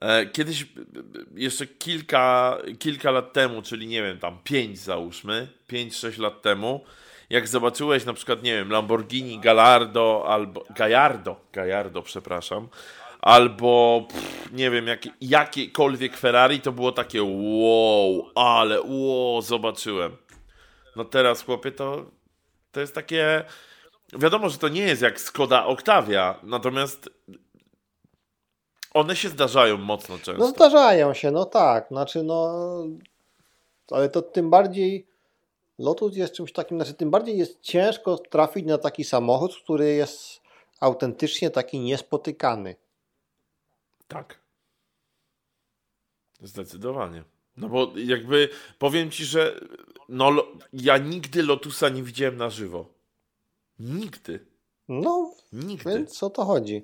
e, kiedyś, jeszcze kilka, kilka lat temu, czyli nie wiem, tam pięć załóżmy, pięć, sześć lat temu, jak zobaczyłeś na przykład, nie wiem, Lamborghini Gallardo albo Gallardo, Gallardo, przepraszam, albo pff, nie wiem, jak, jakiekolwiek Ferrari, to było takie wow, ale wow, zobaczyłem. No teraz, chłopie, to, to jest takie... Wiadomo, że to nie jest jak Skoda Octavia, natomiast one się zdarzają mocno często. No zdarzają się, no tak. Znaczy, no... Ale to tym bardziej... Lotus jest czymś takim, znaczy tym bardziej jest ciężko trafić na taki samochód, który jest autentycznie taki niespotykany. Tak. Zdecydowanie. No bo jakby powiem ci, że no, ja nigdy Lotusa nie widziałem na żywo. Nigdy. No, nigdy. Więc o to chodzi.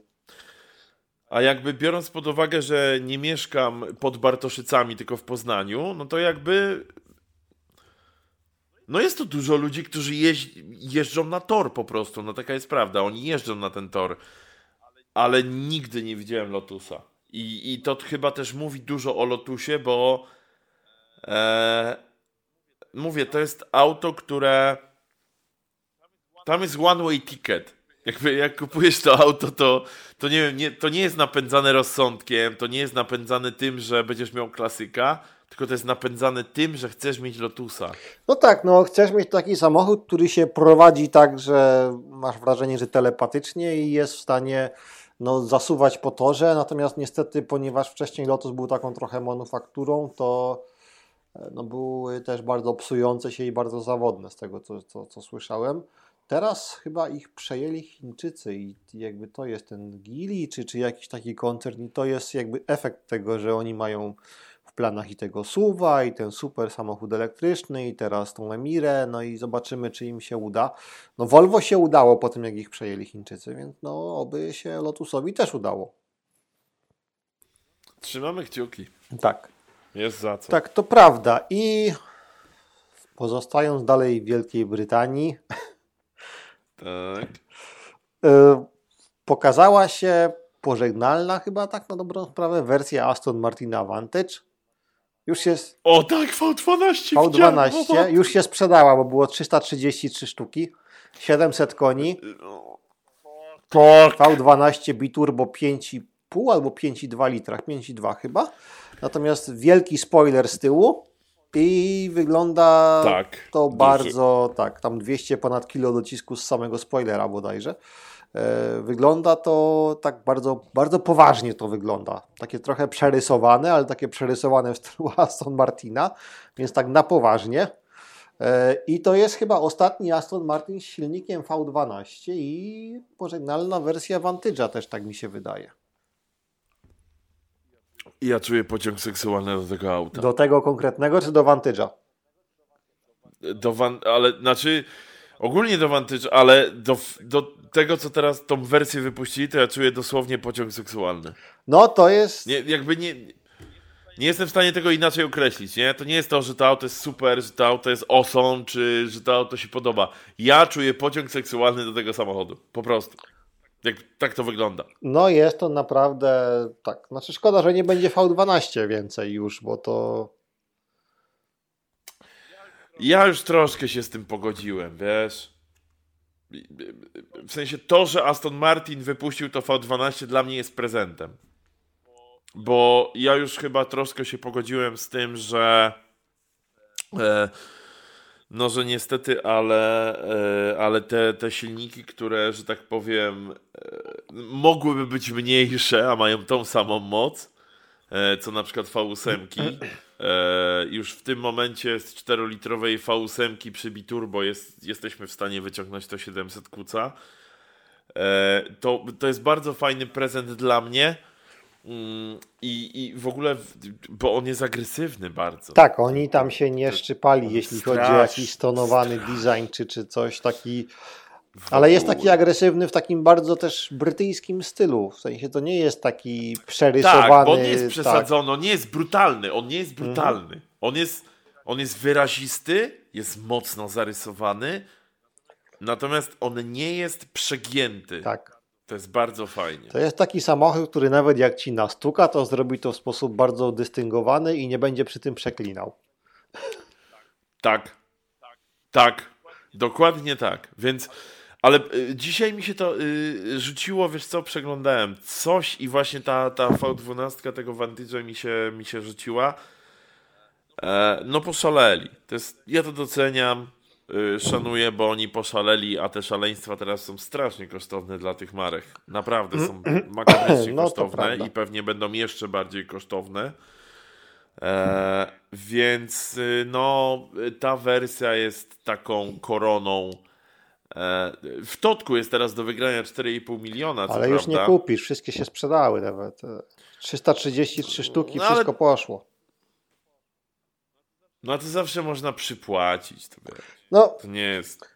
A jakby biorąc pod uwagę, że nie mieszkam pod Bartoszycami, tylko w Poznaniu, no to jakby. No jest tu dużo ludzi, którzy jeź... jeżdżą na tor po prostu. No taka jest prawda. Oni jeżdżą na ten tor. Ale nigdy nie widziałem Lotusa. I, i to chyba też mówi dużo o Lotusie, bo e, mówię, to jest auto, które tam jest one way ticket. Jakby jak kupujesz to auto, to, to nie wiem, nie, to nie jest napędzane rozsądkiem, to nie jest napędzane tym, że będziesz miał klasyka, tylko to jest napędzane tym, że chcesz mieć Lotusa. No tak, no chcesz mieć taki samochód, który się prowadzi tak, że masz wrażenie, że telepatycznie i jest w stanie no, zasuwać po torze, natomiast niestety, ponieważ wcześniej Lotus był taką trochę manufakturą, to e, no, były też bardzo psujące się i bardzo zawodne z tego, co, co, co słyszałem. Teraz chyba ich przejęli Chińczycy i jakby to jest ten Gili, czy, czy jakiś taki koncern i to jest jakby efekt tego, że oni mają planach i tego SUVa, i ten super samochód elektryczny, i teraz tą Emirę, no i zobaczymy, czy im się uda. No Volvo się udało po tym, jak ich przejęli Chińczycy, więc no oby się Lotusowi też udało. Trzymamy kciuki. Tak. Jest za co. Tak, to prawda. I pozostając dalej w Wielkiej Brytanii, [LAUGHS] tak. Y, pokazała się pożegnalna chyba tak na dobrą sprawę wersja Aston Martina Vantage już jest. O tak, V12. V12 już się sprzedała, bo było 333 sztuki, 700 koni. Tak. V12 biturbo 5,5 albo 5,2 litra, 5,2 chyba. Natomiast wielki spoiler z tyłu i wygląda tak, to bardzo, tak, tam 200 ponad kilo docisku z samego spoilera bodajże. E, wygląda to tak bardzo, bardzo poważnie to wygląda. Takie trochę przerysowane, ale takie przerysowane w stylu [LAUGHS] Aston Martina, więc tak na poważnie. E, I to jest chyba ostatni Aston Martin z silnikiem V12 i pożegnalna wersja Vantage'a też tak mi się wydaje. Ja czuję pociąg seksualny do tego auta. Do tego konkretnego czy do Vantage'a? Do van, ale znaczy ogólnie do Vantage, ale do, do tego, co teraz tą wersję wypuścili, to ja czuję dosłownie pociąg seksualny. No to jest. Nie, jakby nie. Nie jestem w stanie tego inaczej określić, nie? To nie jest to, że to auto jest super, że to auto jest awesome, czy że to auto się podoba. Ja czuję pociąg seksualny do tego samochodu. Po prostu. Jak, tak to wygląda. No jest to naprawdę tak. Znaczy szkoda, że nie będzie V12 więcej już, bo to ja już troszkę się z tym pogodziłem, wiesz. W sensie to, że Aston Martin wypuścił to V12 dla mnie jest prezentem. Bo ja już chyba troszkę się pogodziłem z tym, że e, no, że niestety, ale, e, ale te, te silniki, które, że tak powiem, e, mogłyby być mniejsze, a mają tą samą moc, e, co na przykład V8, e, już w tym momencie z 4-litrowej V8 przy biturbo jest, jesteśmy w stanie wyciągnąć to 700 kuca. E, to, to jest bardzo fajny prezent dla mnie. Mm, I, I w ogóle, bo on jest agresywny bardzo. Tak, oni tam się nie szczypali, jeśli chodzi o jakiś stonowany design czy, czy coś taki. Ale jest taki agresywny w takim bardzo też brytyjskim stylu. W sensie to nie jest taki przerysowany. Tak, bo on nie jest przesadzony, tak. on nie jest brutalny. On nie jest brutalny. Mhm. On, jest, on jest wyrazisty, jest mocno zarysowany, natomiast on nie jest przegięty. Tak. To jest bardzo fajnie. To jest taki samochód, który nawet jak ci nastuka, to zrobi to w sposób bardzo dystyngowany i nie będzie przy tym przeklinał. Tak. Tak. Dokładnie tak. Więc ale y, dzisiaj mi się to y, rzuciło, wiesz co, przeglądałem coś i właśnie ta, ta V12 tego Vantage mi się, mi się rzuciła. E, no poszaleli. To jest, ja to doceniam, y, szanuję, bo oni poszaleli, a te szaleństwa teraz są strasznie kosztowne dla tych marek. Naprawdę są makabrycznie [CLEARS THROAT] no, kosztowne i pewnie będą jeszcze bardziej kosztowne. E, więc y, no, ta wersja jest taką koroną w Totku jest teraz do wygrania 4,5 miliona. Ale już nie kupisz, wszystkie się sprzedały nawet. 333 sztuki, no, ale... wszystko poszło. No to zawsze można przypłacić. To, no, to nie jest.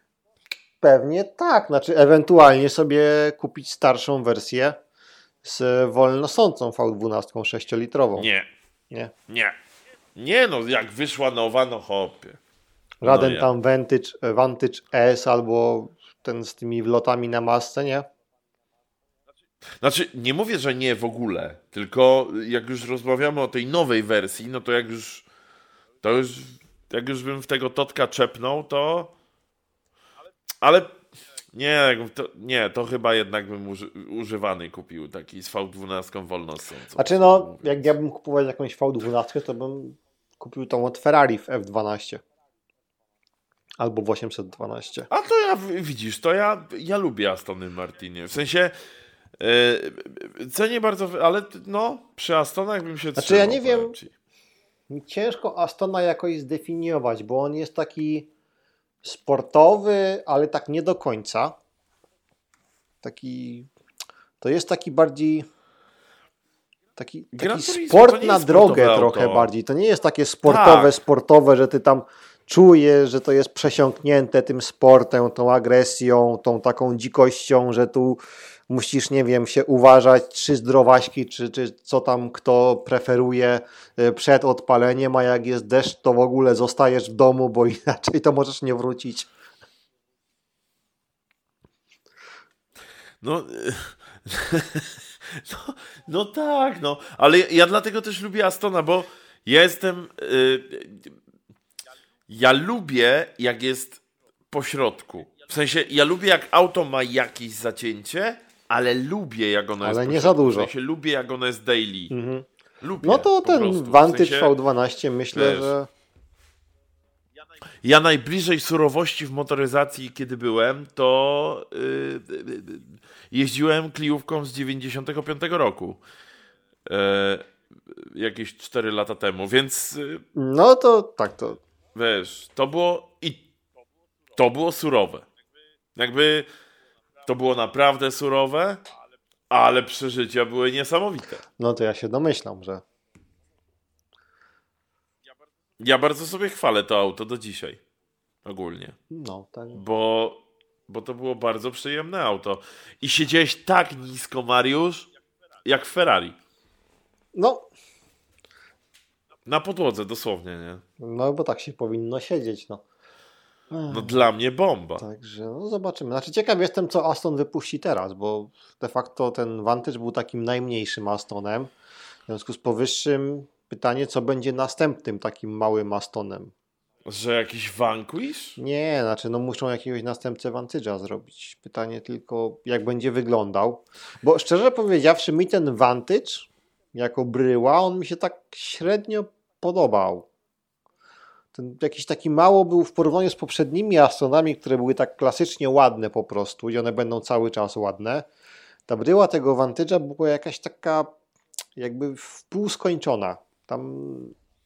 Pewnie tak. Znaczy, ewentualnie sobie kupić starszą wersję z wolnosącą V12 6-litrową. Nie. Nie. Nie. Nie, no jak wyszła nowa, no hopie. Żaden no tam Vantage, Vantage S albo ten z tymi wlotami na masce, nie? Znaczy, nie mówię, że nie w ogóle, tylko jak już rozmawiamy o tej nowej wersji, no to jak już to już jak już bym w tego Totka czepnął, to ale nie, to, nie, to chyba jednak bym uży, używany kupił taki z V12 wolnostą. Znaczy no, jak ja bym kupował jakąś V12, to bym kupił tą od Ferrari w F12. Albo w 812. A to ja, widzisz, to ja, ja lubię Astony Martinie. W sensie, yy, cenię bardzo, ale no, przy Astonach bym się Znaczy trzymał, ja nie wiem, ciężko Astona jakoś zdefiniować, bo on jest taki sportowy, ale tak nie do końca. Taki, to jest taki bardziej taki, taki sport na drogę trochę bardziej. To nie jest takie sportowe, tak. sportowe, że ty tam czuję, że to jest przesiąknięte tym sportem, tą agresją, tą taką dzikością, że tu musisz, nie wiem, się uważać, trzy zdrowaśki, czy, czy co tam kto preferuje e, przed odpaleniem, a jak jest deszcz, to w ogóle zostajesz w domu, bo [LAUGHS] inaczej to możesz nie wrócić. No, [LAUGHS] no, no tak, no, ale ja dlatego też lubię Astona, bo ja jestem... Yy, ja lubię, jak jest po środku. W sensie, ja lubię, jak auto ma jakieś zacięcie, ale lubię, jak ono ale jest. Ale nie za dużo. W sensie, lubię, jak ono jest daily. Mhm. Lubię, no to ten prostu. Vantage w sensie, V12 myślę, wiesz, że. Ja najbliżej surowości w motoryzacji, kiedy byłem, to yy, jeździłem kliówką z 95 roku. Yy, jakieś 4 lata temu, więc. Yy, no to tak to wiesz, to było i to było surowe. Jakby to było naprawdę surowe, ale przeżycia były niesamowite. No to ja się domyślam, że. Ja bardzo sobie chwalę to auto do dzisiaj. Ogólnie. No, tak. Bo, bo to było bardzo przyjemne auto. I siedziałeś tak nisko, Mariusz, jak w Ferrari. No, na podłodze, dosłownie, nie? No, bo tak się powinno siedzieć, no. No dla mnie bomba. Także no zobaczymy. Znaczy ciekaw jestem, co Aston wypuści teraz, bo de facto ten Vantage był takim najmniejszym Astonem. W związku z powyższym pytanie, co będzie następnym takim małym Astonem. Że jakiś Vanquish? Nie, znaczy no muszą jakiegoś następcę Vantage'a zrobić. Pytanie tylko, jak będzie wyglądał. Bo szczerze powiedziawszy, mi ten Vantage jako bryła, on mi się tak średnio podobał. Ten jakiś taki mało był w porównaniu z poprzednimi Astonami, które były tak klasycznie ładne po prostu i one będą cały czas ładne. Ta bryła tego Vantage'a była jakaś taka jakby wpół skończona. Tam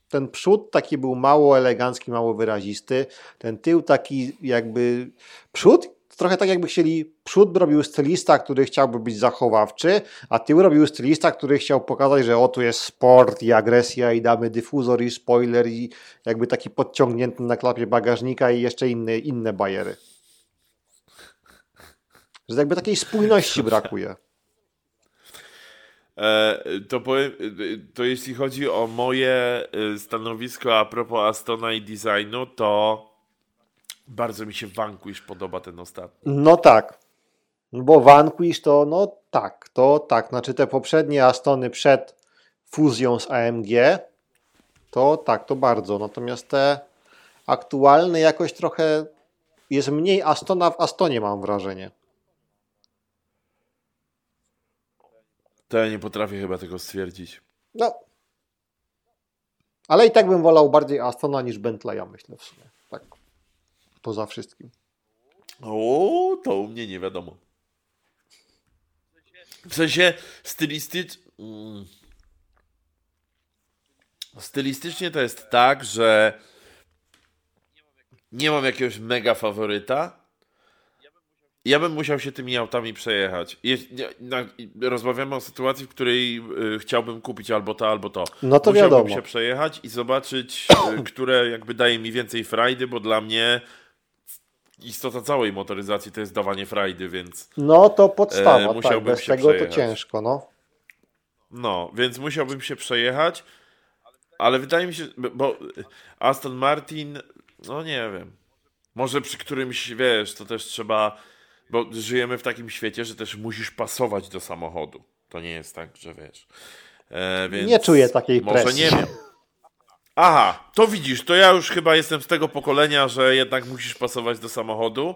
ten przód taki był mało elegancki, mało wyrazisty, ten tył taki jakby przód trochę tak jakby chcieli, przód robił stylista, który chciałby być zachowawczy, a tył robił stylista, który chciał pokazać, że o tu jest sport i agresja i damy dyfuzor i spoiler i jakby taki podciągnięty na klapie bagażnika i jeszcze inne, inne bajery. Że jakby takiej spójności brakuje. E, to, powiem, to jeśli chodzi o moje e, stanowisko a propos Astona i designu, to bardzo mi się Vanquish podoba ten ostatni. No tak. Bo Vanquish to, no tak, to tak. Znaczy te poprzednie Astony przed fuzją z AMG, to tak, to bardzo. Natomiast te aktualne jakoś trochę jest mniej Astona w Astonie, mam wrażenie. To ja nie potrafię chyba tego stwierdzić. No. Ale i tak bym wolał bardziej Astona niż Bentleya, myślę w sumie. Tak. Poza wszystkim. O, to u mnie nie wiadomo. W sensie stylistycz... Mm. stylistycznie to jest tak, że nie mam jakiegoś mega faworyta. Ja bym musiał się tymi autami przejechać. rozmawiamy o sytuacji, w której y, chciałbym kupić albo to, albo to. No to Musiałbym wiadomo. się przejechać i zobaczyć, y, które jakby daje mi więcej frajdy, bo dla mnie istota całej motoryzacji to jest dawanie frajdy, więc. No to podstawa, e, musiałbym tak, bez się tego przejechać. to ciężko, no. No, więc musiałbym się przejechać, ale wydaje mi się, bo Aston Martin, no nie wiem. Może przy którymś, wiesz, to też trzeba, bo żyjemy w takim świecie, że też musisz pasować do samochodu. To nie jest tak, że wiesz. E, nie czuję takiej może presji. nie wiem. Aha, to widzisz, to ja już chyba jestem z tego pokolenia, że jednak musisz pasować do samochodu.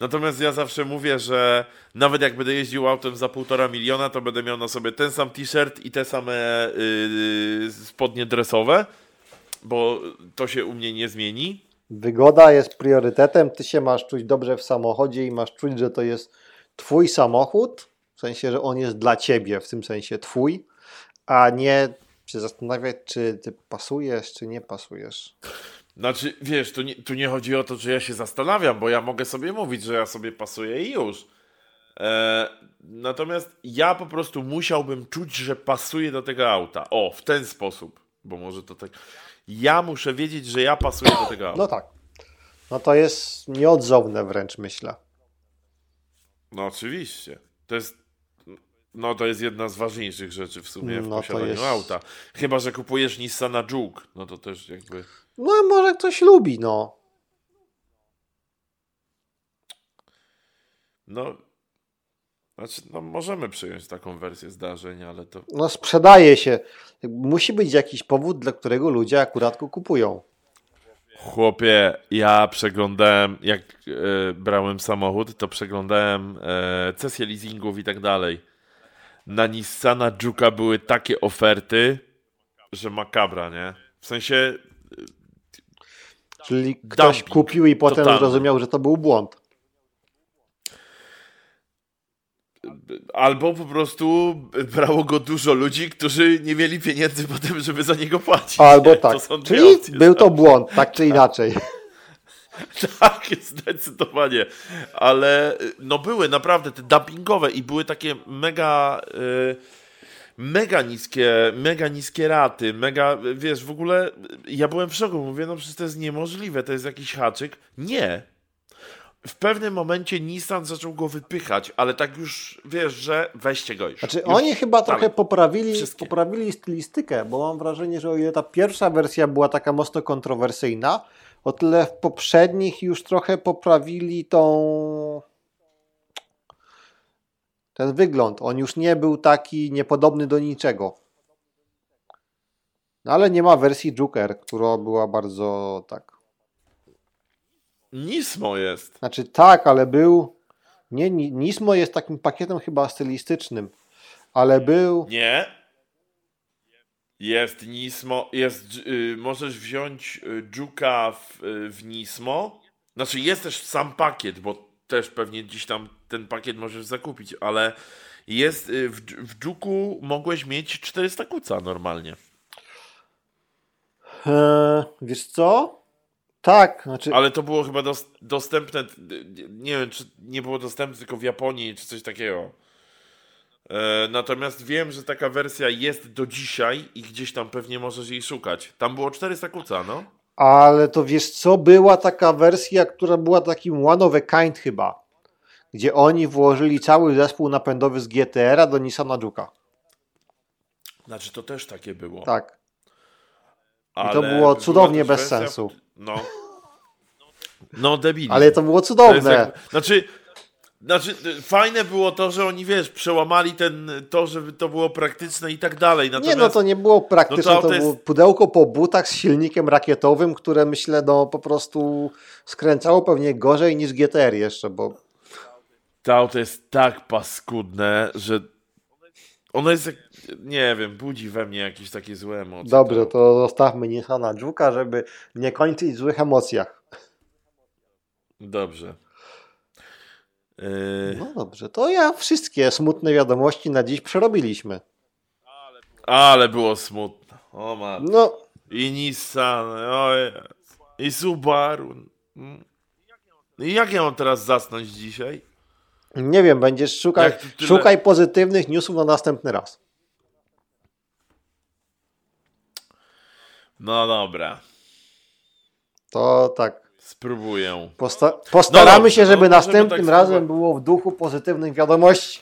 Natomiast ja zawsze mówię, że nawet jak będę jeździł autem za półtora miliona, to będę miał na sobie ten sam t-shirt i te same yy, spodnie dresowe, bo to się u mnie nie zmieni. Wygoda jest priorytetem, ty się masz czuć dobrze w samochodzie i masz czuć, że to jest twój samochód, w sensie, że on jest dla ciebie, w tym sensie twój, a nie się zastanawiać, czy ty pasujesz, czy nie pasujesz. Znaczy, wiesz, tu nie, tu nie chodzi o to, że ja się zastanawiam, bo ja mogę sobie mówić, że ja sobie pasuję i już. E, natomiast ja po prostu musiałbym czuć, że pasuje do tego auta. O, w ten sposób, bo może to tak. Ja muszę wiedzieć, że ja pasuję do tego auta. No tak. No to jest nieodzowne wręcz, myślę. No oczywiście. To jest no to jest jedna z ważniejszych rzeczy w sumie w no, posiadaniu jest... auta. Chyba, że kupujesz Nissana Juke, no to też jakby... No może ktoś lubi, no. No, znaczy, no możemy przyjąć taką wersję zdarzeń, ale to... No sprzedaje się. Musi być jakiś powód, dla którego ludzie akurat go kupują. Chłopie, ja przeglądałem, jak e, brałem samochód, to przeglądałem e, leasingów i tak dalej na Nissana Juka były takie oferty, że makabra, nie? W sensie... Czyli ktoś dumping, kupił i potem totalny. zrozumiał, że to był błąd. Albo po prostu brało go dużo ludzi, którzy nie mieli pieniędzy potem, żeby za niego płacić. Albo tak. Czyli był to błąd, tak czy [LAUGHS] inaczej. [LAUGHS] Tak, zdecydowanie. Ale no były naprawdę te dumpingowe i były takie mega. Yy, mega niskie, mega niskie raty, mega, wiesz, w ogóle ja byłem w szoku, mówię, no przecież to jest niemożliwe, to jest jakiś haczyk. Nie. W pewnym momencie Nissan zaczął go wypychać, ale tak już, wiesz, że weźcie go już. Znaczy już oni chyba trochę poprawili, poprawili stylistykę, bo mam wrażenie, że o ile ta pierwsza wersja była taka mocno kontrowersyjna, o tyle w poprzednich już trochę poprawili tą ten wygląd. On już nie był taki niepodobny do niczego. No ale nie ma wersji Joker, która była bardzo tak. Nismo jest. Znaczy tak, ale był. Nie, Nismo jest takim pakietem chyba stylistycznym, ale był. Nie, jest Nismo, jest, y, możesz wziąć y, Juka w, y, w Nismo. Znaczy jest też sam pakiet, bo też pewnie gdzieś tam ten pakiet możesz zakupić, ale jest w, w Juku mogłeś mieć 400 kuca normalnie. Eee, wiesz co? Tak, znaczy... Ale to było chyba dos dostępne, nie wiem, czy nie było dostępne tylko w Japonii, czy coś takiego. E, natomiast wiem, że taka wersja jest do dzisiaj i gdzieś tam pewnie możesz jej szukać. Tam było 400 kuca, no. Ale to wiesz co, była taka wersja, która była takim one of a kind chyba, gdzie oni włożyli cały zespół napędowy z GTR-a do Nissana Juke'a. Znaczy to też takie było. Tak. Ale to było cudownie bez wersja, sensu. No. No. Ale to było To cudowne. jak, znaczy, znaczy, fajne było to, że oni, wiesz, przełamali ten, to, żeby to było praktyczne i tak dalej. Natomiast, Nie, no to nie było praktyczne, no to to, auto było jest- pudełko po butach z silnikiem rakietowym, które myślę, no po prostu skręcało pewnie gorzej niż GTR jeszcze, bo to auto jest tak paskudne, że ono jest, nie wiem, budzi we mnie jakieś takie złe emocje. dobrze, to zostawmy Nissana Juke'a, żeby nie kończyć w złych emocjach. Dobrze. Yy, No dobrze, to ja wszystkie smutne wiadomości na dziś przerobiliśmy. ale było smutno. O ma. No, I Nissan, o Jezu. i Subaru. Mm. I jak ja mam teraz zasnąć dzisiaj? nie wiem, będziesz to tyle- szukaj pozytywnych newsów na następny raz. No dobra, To tak. Spróbuję. Posta postaramy dobrze, się, żeby no, następnym tak razem spróbować. było w duchu pozytywnych wiadomości.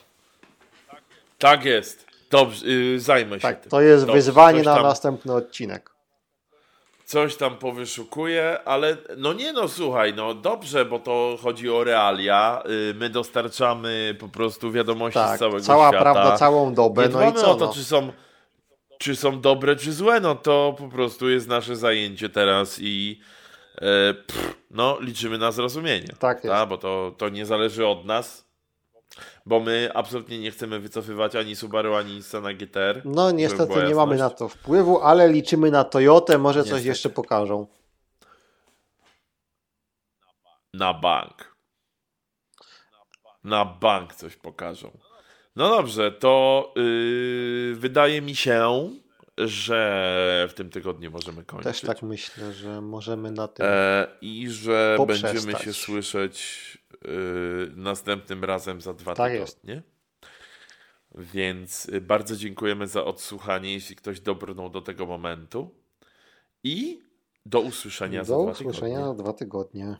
Tak jest. Dobrze, yy, zajmę się Tak, tym. to jest Dobrze, wyzwanie na następny odcinek. Coś tam powyszukuję, ale no nie no, słuchaj, no dobrze, bo to chodzi o realia. Yy, my dostarczamy po prostu wiadomości z Tak, całego cała świata. prawda, całą dobę. Nie No i co? o to, No? czy są, czy są dobre, czy złe, no to po prostu jest nasze zajęcie teraz i pff, no, liczymy na zrozumienie. Tak jest. Ta, bo to, to nie zależy od nas, bo my absolutnie nie chcemy wycofywać ani Subaru, ani Nissana GTR. No niestety nie mamy na to wpływu, ale liczymy na Toyotę, może coś Niestety. jeszcze pokażą. Na bank. Na bank coś pokażą. No dobrze, to yy, wydaje mi się, że w tym tygodniu możemy kończyć. Też tak myślę, że możemy na tym. E, I że poprzestać. będziemy się słyszeć y, następnym razem za dwa Tak tygodnie. Więc y, bardzo dziękujemy za odsłuchanie, jeśli ktoś dobrnął do tego momentu. I do usłyszenia za Do dwa usłyszenia tygodnie. za dwa tygodnie.